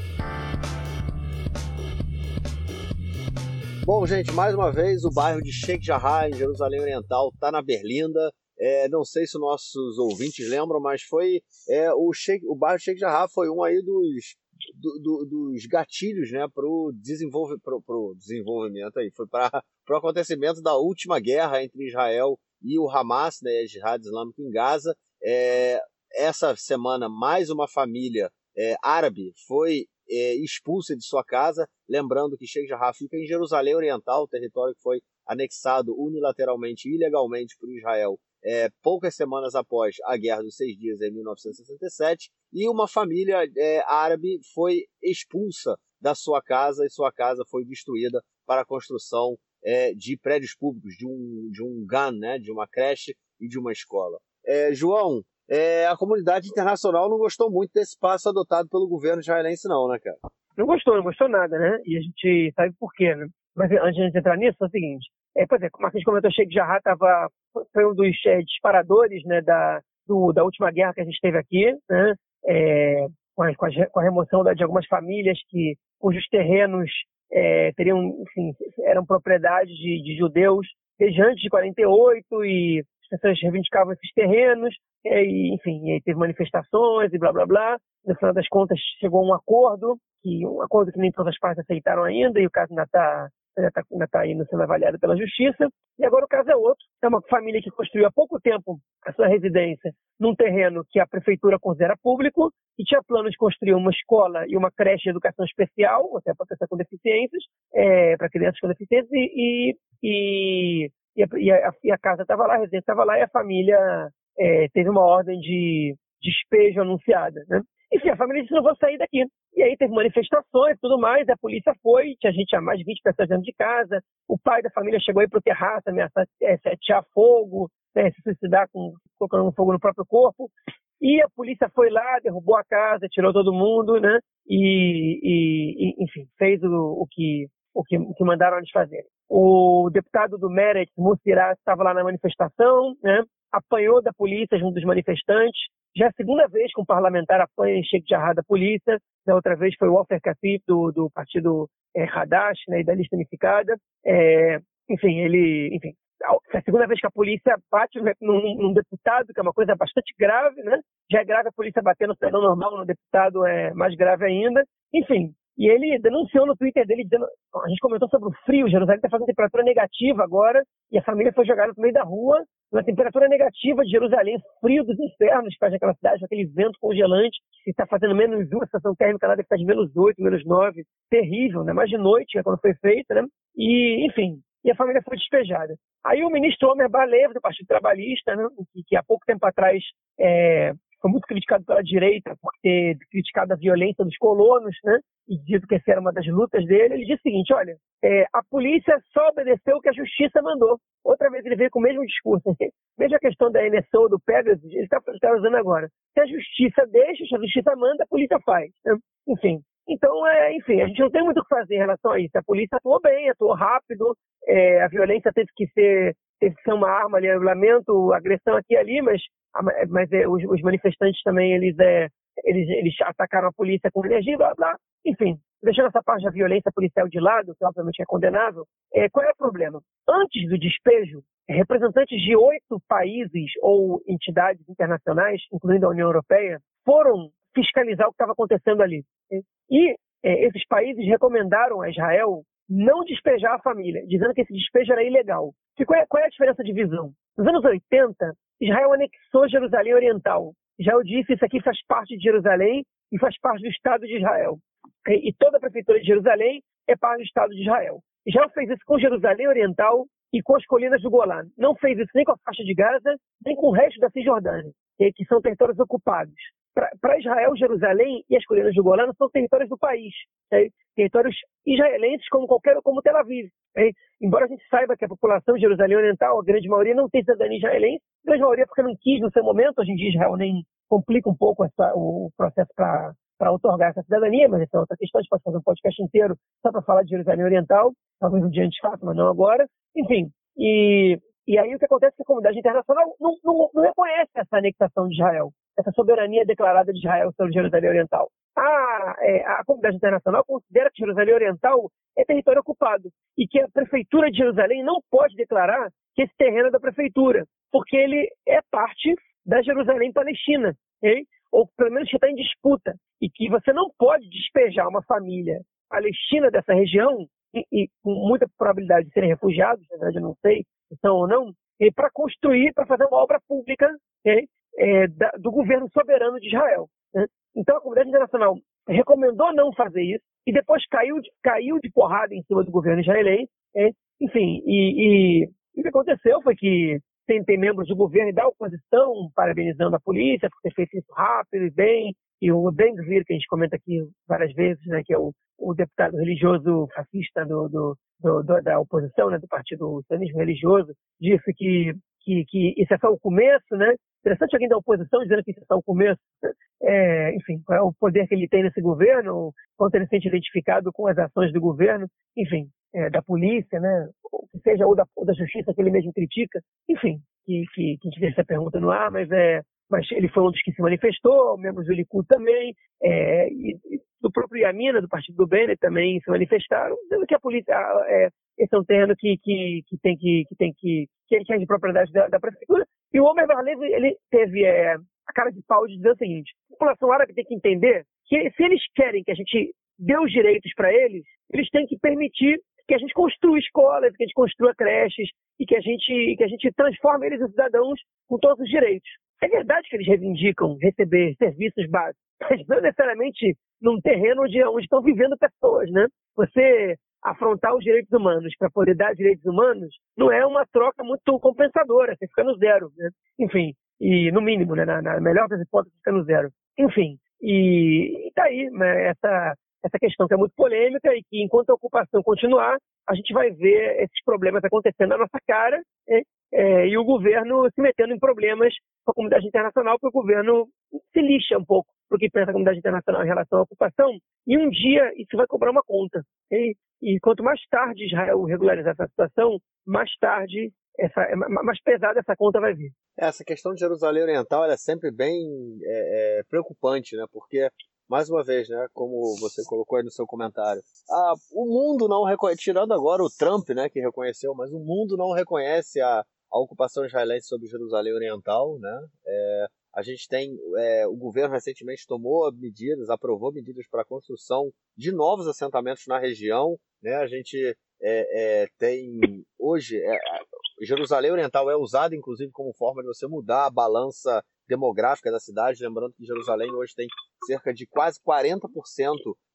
Bom, gente, mais uma vez, o bairro de Sheikh Jarrah, em Jerusalém Oriental, está na Berlinda. É, não sei se nossos ouvintes lembram, mas foi é, o, o bairro Sheikh Jarrah foi um aí dos, do, do, dos gatilhos né, para o desenvolve, pro, pro desenvolvimento aí, foi para o acontecimento da última guerra entre Israel e o Hamas, né, Jihad Islâmica em Gaza. É, essa semana, mais uma família é, árabe foi é, expulsa de sua casa. Lembrando que Sheikh Jarrah fica em Jerusalém Oriental, território que foi anexado unilateralmente e ilegalmente por Israel é, poucas semanas após a Guerra dos Seis Dias, em 1967, e uma família é, árabe foi expulsa da sua casa e sua casa foi destruída para a construção é, de prédios públicos, de um, de um GAN, né, de uma creche e de uma escola. É, João, é, a comunidade internacional não gostou muito desse passo adotado pelo governo israelense, não, né, cara? Não gostou, não gostou nada, né? E a gente sabe por quê, né? Mas antes de entrar nisso, é o seguinte: é, pois é, como a gente comentou, Sheikh Jarrah tava, foi um dos é, disparadores né, da, do, da última guerra que a gente teve aqui, né? É, com, a, com, a, com, a, remoção de algumas famílias que, cujos terrenos é, teriam, enfim, eram propriedades de, de judeus desde antes de 48 e pessoas reivindicavam esses terrenos, e, enfim, e teve manifestações e blá blá blá. No final das contas, chegou um acordo, que um acordo que nem todas as partes aceitaram ainda, e o caso ainda está está tá indo sendo avaliado pela justiça. E agora o caso é outro. É uma família que construiu há pouco tempo a sua residência num terreno que a prefeitura considera público e tinha plano de construir uma escola e uma creche de educação especial, até para pessoas com deficiências, é, para crianças com deficiências, e, e, e, a, e, a, a, casa estava lá, a residência estava lá, e a família é, teve uma ordem de despejo anunciada. Né? Enfim, a família disse: não vou sair daqui. E aí teve manifestações e tudo mais, a polícia foi, tinha gente, tinha mais de 20 pessoas dentro de casa, o pai da família chegou aí pro terraço, ameaçar é, atear fogo, né, se suicidar com, colocando fogo no próprio corpo. E a polícia foi lá, derrubou a casa, tirou todo mundo, né? E, e enfim, fez o, o, que, o, que, o que mandaram eles fazerem. O deputado do Meret, Mussirá, estava lá na manifestação, né? Apanhou da polícia junto dos manifestantes. Já é a segunda vez que um parlamentar apanha em Sheikh Jarrah da polícia. Da outra vez foi o Walter Katif, do, do partido é, Hadash, né, e da lista unificada. É, enfim, ele, enfim, é a segunda vez que a polícia bate num, num, deputado, que é uma coisa bastante grave, né? Já é grave a polícia bater no cidadão normal, no deputado é mais grave ainda. Enfim, e ele denunciou no Twitter dele, dizendo, a gente comentou sobre o frio, Jerusalém está fazendo temperatura negativa agora, e a família foi jogada no meio da rua, na temperatura negativa de Jerusalém, frio dos infernos que faz naquela cidade, aquele vento congelante, que está fazendo menos uma, a estação térmica lá deve estar de menos oito, menos nove, terrível, né? Mais de noite, é quando foi feita, né? E, enfim, e a família foi despejada. Aí o ministro Homer Balev, do Partido Trabalhista, né, que, que há pouco tempo atrás é, foi muito criticado pela direita por ter criticado a violência dos colonos, né? E dito que essa era uma das lutas dele. Ele disse o seguinte: olha, é, a polícia só obedeceu o que a justiça mandou. Outra vez ele veio com o mesmo discurso. Veja a questão da NSO, do Pegasus, ele está tá usando agora. Se a justiça deixa, se a justiça manda, a polícia faz. Né? Enfim. Então, é, enfim, a gente não tem muito o que fazer em relação a isso. A polícia atuou bem, atuou rápido, é, a violência teve que ser teve que ser uma arma lamento agressão aqui e ali, mas mas é, os, os, manifestantes também eles, é, eles, eles atacaram a polícia com energia, blá blá. Enfim, deixando essa parte da violência policial de lado, que obviamente é condenável, é, qual é o problema? Antes do despejo, representantes de oito países ou entidades internacionais, incluindo a União Europeia, foram fiscalizar o que estava acontecendo ali. E é, esses países recomendaram a Israel não despejar a família, dizendo que esse despejo era ilegal. E qual é, qual é a diferença de visão? Nos anos 80, Israel anexou Jerusalém Oriental. Israel disse isso aqui faz parte de Jerusalém e faz parte do Estado de Israel. E toda a prefeitura de Jerusalém é parte do Estado de Israel. Israel fez isso com Jerusalém Oriental e com as colinas do Golã. Não fez isso nem com a faixa de Gaza, nem com o resto da Cisjordânia, que são territórios ocupados. Para Israel, Jerusalém e as colinas do Golã são territórios do país, territórios israelenses como qualquer como Tel Aviv. Embora a gente saiba que a população de Jerusalém Oriental, a grande maioria, não tem cidadania israelense, grande maioria porque não quis no seu momento, hoje em dia Israel nem complica um pouco essa, o processo para otorgar essa cidadania, mas é outra questão, a gente pode fazer um podcast inteiro só para falar de Jerusalém Oriental, talvez um dia a gente faça, mas não agora. Enfim, e, e aí o que acontece é que a comunidade internacional não, não, não reconhece essa anexação de Israel, essa soberania declarada de Israel sobre Jerusalém Oriental. A, é, a comunidade internacional considera que Jerusalém Oriental é território ocupado e que a prefeitura de Jerusalém não pode declarar que esse terreno é da prefeitura, porque ele é parte da Jerusalém Palestina, ou pelo menos que está em disputa, e que você não pode despejar uma família palestina dessa região, e, e com muita probabilidade de serem refugiados, na verdade eu não sei se são ou não, para construir, para fazer uma obra pública é, da, do governo soberano de Israel. Né? Então a comunidade internacional recomendou não fazer isso, e depois caiu de, caiu de porrada em cima do governo israelense. Enfim, e, e, e o que aconteceu foi que tem, tem membros do governo e da oposição parabenizando a polícia por ter feito isso rápido e bem. E o Ben Gvir, que a gente comenta aqui várias vezes, né, que é o, o deputado religioso fascista do, do, do, da oposição, né, do partido sionismo religioso, disse que, que, que isso é só o começo, né? Interessante alguém da oposição dizendo que isso é só o começo. É, enfim, qual é o poder que ele tem nesse governo, quanto ele se sente identificado com as ações do governo, enfim, é, da polícia, né? Ou que seja, ou da, ou da justiça que ele mesmo critica, enfim, que, que, que a gente deixa essa pergunta no ar, mas é, mas ele foi um dos que se manifestou, membros do Likud também, é, e, do próprio Yamina, do Partido do Bennett, também se manifestaram, dizendo que a polícia, é, esse é um terreno que, que, que tem que, que tem que, que ele é de propriedade da, da prefeitura. E o Omer Barlev, ele teve é, a cara de pau de dizer o seguinte, a população árabe tem que entender que se eles querem que a gente dê os direitos para eles, eles têm que permitir que a gente construa escolas, que a gente construa creches e que a gente, que a gente transforme eles em cidadãos com todos os direitos. É verdade que eles reivindicam receber serviços básicos, mas não necessariamente num terreno onde, onde estão vivendo pessoas, né? Você afrontar os direitos humanos para poder dar direitos humanos não é uma troca muito compensadora, você fica no zero, né? Enfim, e no mínimo, né? na, na melhor das hipóteses, fica no zero. Enfim, e, e tá aí né? essa, essa questão que é muito polêmica e que enquanto a ocupação continuar, a gente vai ver esses problemas acontecendo na nossa cara né? é, e o governo se metendo em problemas com a comunidade internacional, porque o governo se lixa um pouco para que pensa a comunidade internacional em relação à ocupação, e um dia isso vai cobrar uma conta. E, e quanto mais tarde Israel regularizar essa situação, mais tarde, essa, mais pesada essa conta vai vir. Essa questão de Jerusalém Oriental é sempre bem é, é, preocupante, né? porque mais uma vez, né, como você colocou aí no seu comentário, ah, o mundo não reconhece, tirando agora o Trump, né, que reconheceu, mas o mundo não reconhece a, a ocupação israelense sobre Jerusalém Oriental, né? É, a gente tem é, o governo recentemente tomou medidas, aprovou medidas para a construção de novos assentamentos na região, né? A gente é, é tem hoje é, Jerusalém Oriental é usado inclusive como forma de você mudar a balança demográfica da cidade, lembrando que Jerusalém hoje tem cerca de quase 40%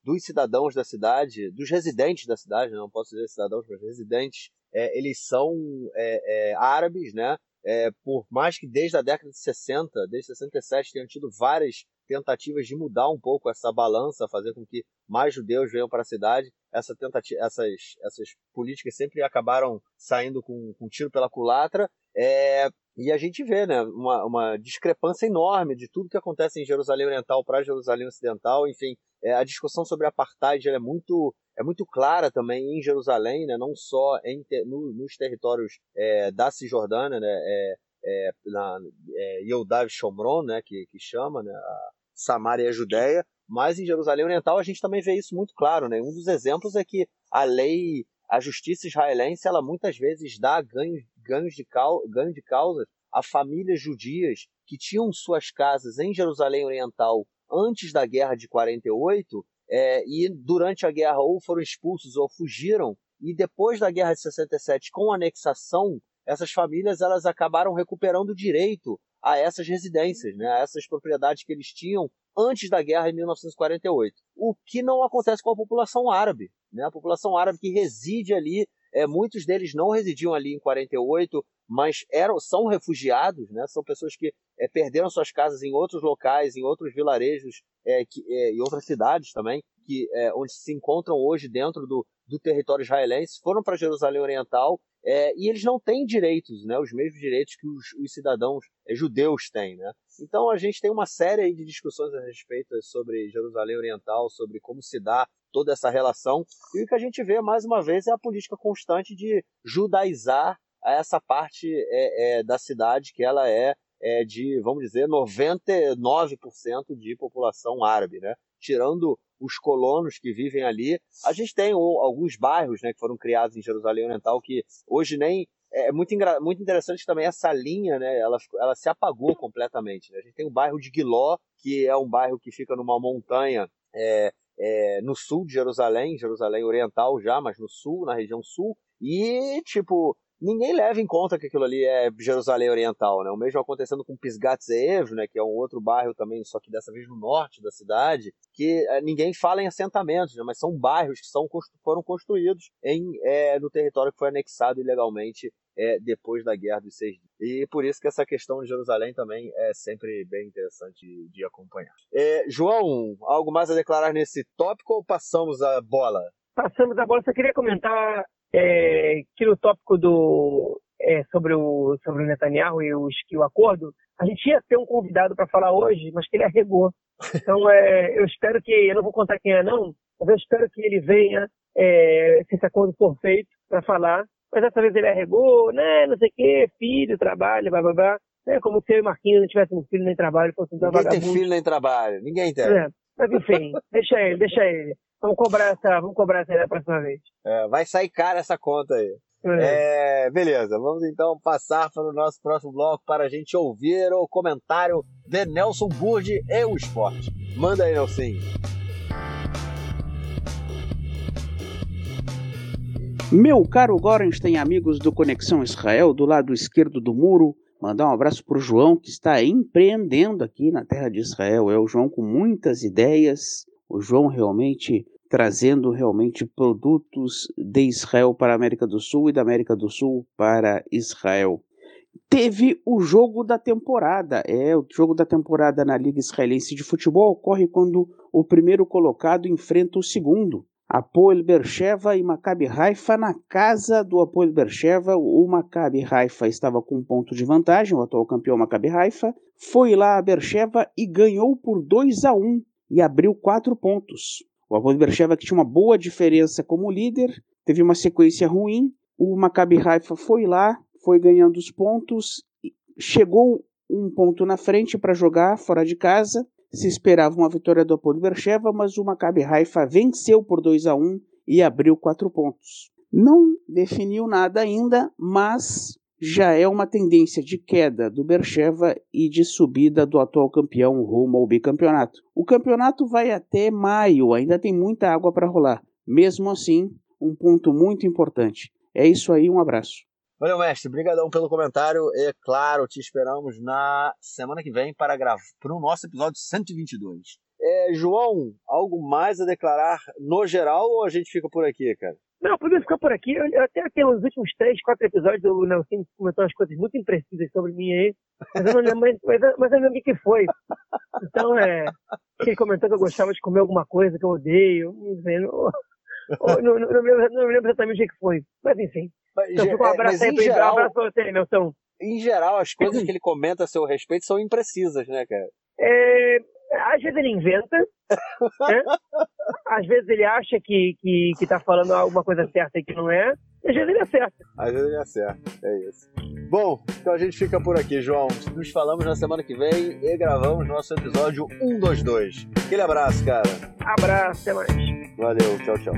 dos cidadãos da cidade, dos residentes da cidade, não posso dizer cidadãos, mas residentes, é, eles são é, árabes, né? É, por mais que desde a década de 60, desde 67, tenham tido várias tentativas de mudar um pouco essa balança, fazer com que mais judeus venham para a cidade, essa tentativa, essas, essas políticas sempre acabaram saindo com, com tiro pela culatra. É, e a gente vê né, uma, uma discrepância enorme de tudo que acontece em Jerusalém Oriental para Jerusalém Ocidental. Enfim, é, a discussão sobre apartheid é muito é muito clara também em Jerusalém, né, não só em, no, nos territórios é, da Cisjordânia, né, é, é, na é, Yehudav Shomron, né, que, que chama, né, a Samaria e a Judéia, mas em Jerusalém Oriental a gente também vê isso muito claro. Né? Um dos exemplos é que a lei a justiça israelense ela muitas vezes dá ganhos, ganhos de, ganho de causas a famílias judias que tinham suas casas em Jerusalém Oriental antes da guerra de 48 é, e durante a guerra ou foram expulsos ou fugiram e depois da guerra de 67 com a anexação essas famílias elas acabaram recuperando o direito a essas residências, né, a essas propriedades que eles tinham antes da guerra em 1948. O que não acontece com a população árabe. Né? A população árabe que reside ali, é, muitos deles não residiam ali em 48, mas eram, são refugiados, né? são pessoas que é, perderam suas casas em outros locais, em outros vilarejos é, que, é, e outras cidades também, que, é, onde se encontram hoje dentro do, do território israelense, foram para Jerusalém Oriental é, e eles não têm direitos, né, os mesmos direitos que os, os cidadãos é, judeus têm. Né? Então a gente tem uma série de discussões a respeito sobre Jerusalém Oriental, sobre como se dá toda essa relação. E o que a gente vê mais uma vez é a política constante de judaizar essa parte é, é, da cidade que ela é, é de, vamos dizer, 99% de população árabe, né? Tirando os colonos que vivem ali. A gente tem alguns bairros né, que foram criados em Jerusalém Oriental que hoje nem. É, é muito, muito interessante também essa linha, né? Ela, ela se apagou completamente. Né? A gente tem o bairro de Guiló, que é um bairro que fica numa montanha é, é, no sul de Jerusalém, Jerusalém Oriental já, mas no sul, na região sul. E, tipo, ninguém leva em conta que aquilo ali é Jerusalém Oriental, né? O mesmo acontecendo com Pisgat Zeev, né? Que é um outro bairro também, só que dessa vez no norte da cidade, que é, ninguém fala em assentamentos, né? Mas são bairros que são, foram construídos em, é, no território que foi anexado ilegalmente é, depois da Guerra dos Seis Dias. E por isso que essa questão de Jerusalém também é sempre bem interessante de, de acompanhar. É, João, algo mais a declarar nesse tópico ou passamos a bola? Passamos a bola. Só queria comentar é, que no tópico do é, sobre o sobre o Netanyahu e o, e o acordo, a gente ia ter um convidado para falar hoje, mas que ele arregou. Então é, eu espero que eu não vou contar quem é não, mas eu espero que ele venha é, se esse acordo for feito para falar. Mas dessa vez ele arregou, né? Não sei o quê, filho, trabalho, blá blá blá. É como se eu e Marquinhos não tivéssemos filho nem trabalho, fosse um Ninguém tem filho nem trabalho, ninguém tem. É, mas enfim, deixa ele, deixa ele. Vamos cobrar essa, vamos cobrar essa aí da próxima vez. É, vai sair cara essa conta aí. É. É, beleza, vamos então passar para o nosso próximo bloco para a gente ouvir o comentário de Nelson Burdi e o esporte. Manda aí, Nelson. Meu caro Gorenstein, amigos do Conexão Israel, do lado esquerdo do muro, mandar um abraço para o João, que está empreendendo aqui na terra de Israel. É o João com muitas ideias, o João realmente trazendo realmente produtos de Israel para a América do Sul e da América do Sul para Israel. Teve o jogo da temporada. É, o jogo da temporada na Liga Israelense de Futebol ocorre quando o primeiro colocado enfrenta o segundo. Apoel Bercheva e Maccabi Haifa na casa do Apoel Bercheva. O Maccabi Haifa estava com um ponto de vantagem, o atual campeão Maccabi Haifa. Foi lá a Bercheva e ganhou por 2 a 1 e abriu quatro pontos. O Apoel Bercheva, que tinha uma boa diferença como líder, teve uma sequência ruim. O Maccabi Haifa foi lá, foi ganhando os pontos, chegou um ponto na frente para jogar fora de casa. Se esperava uma vitória do Apoel Bercheva, mas o Maccabi Haifa venceu por 2 a 1 e abriu quatro pontos. Não definiu nada ainda, mas já é uma tendência de queda do Bercheva e de subida do atual campeão rumo ao bicampeonato. O campeonato vai até maio, ainda tem muita água para rolar. Mesmo assim, um ponto muito importante. É isso aí, um abraço. Valeu, mestre. Obrigadão pelo comentário. E, claro, te esperamos na semana que vem para gravar para o nosso episódio 122. É, João, algo mais a declarar no geral ou a gente fica por aqui, cara? Não, podemos ficar por aqui. Eu até tenho os últimos três, quatro episódios, o Nelson comentou umas coisas muito imprecisas sobre mim aí, mas eu não lembro, mas, mas eu lembro o que foi. Então, é. Ele comentou que eu gostava de comer alguma coisa que eu odeio, não sei, não, não, não, não, me lembro, não me lembro exatamente o que foi. Mas enfim. Mas, então, fica um abraço aí, geral, um abraço pra você, Nelson. Em geral, as coisas que ele comenta a seu respeito são imprecisas, né, cara? É, às vezes ele inventa, né? às vezes ele acha que, que, que tá falando alguma coisa certa e que não é, às vezes ele acerta. Às vezes ele acerta, é isso. Bom, então a gente fica por aqui, João. Nos falamos na semana que vem e gravamos nosso episódio 122. Aquele abraço, cara. Abraço, até mais. Valeu, tchau, tchau.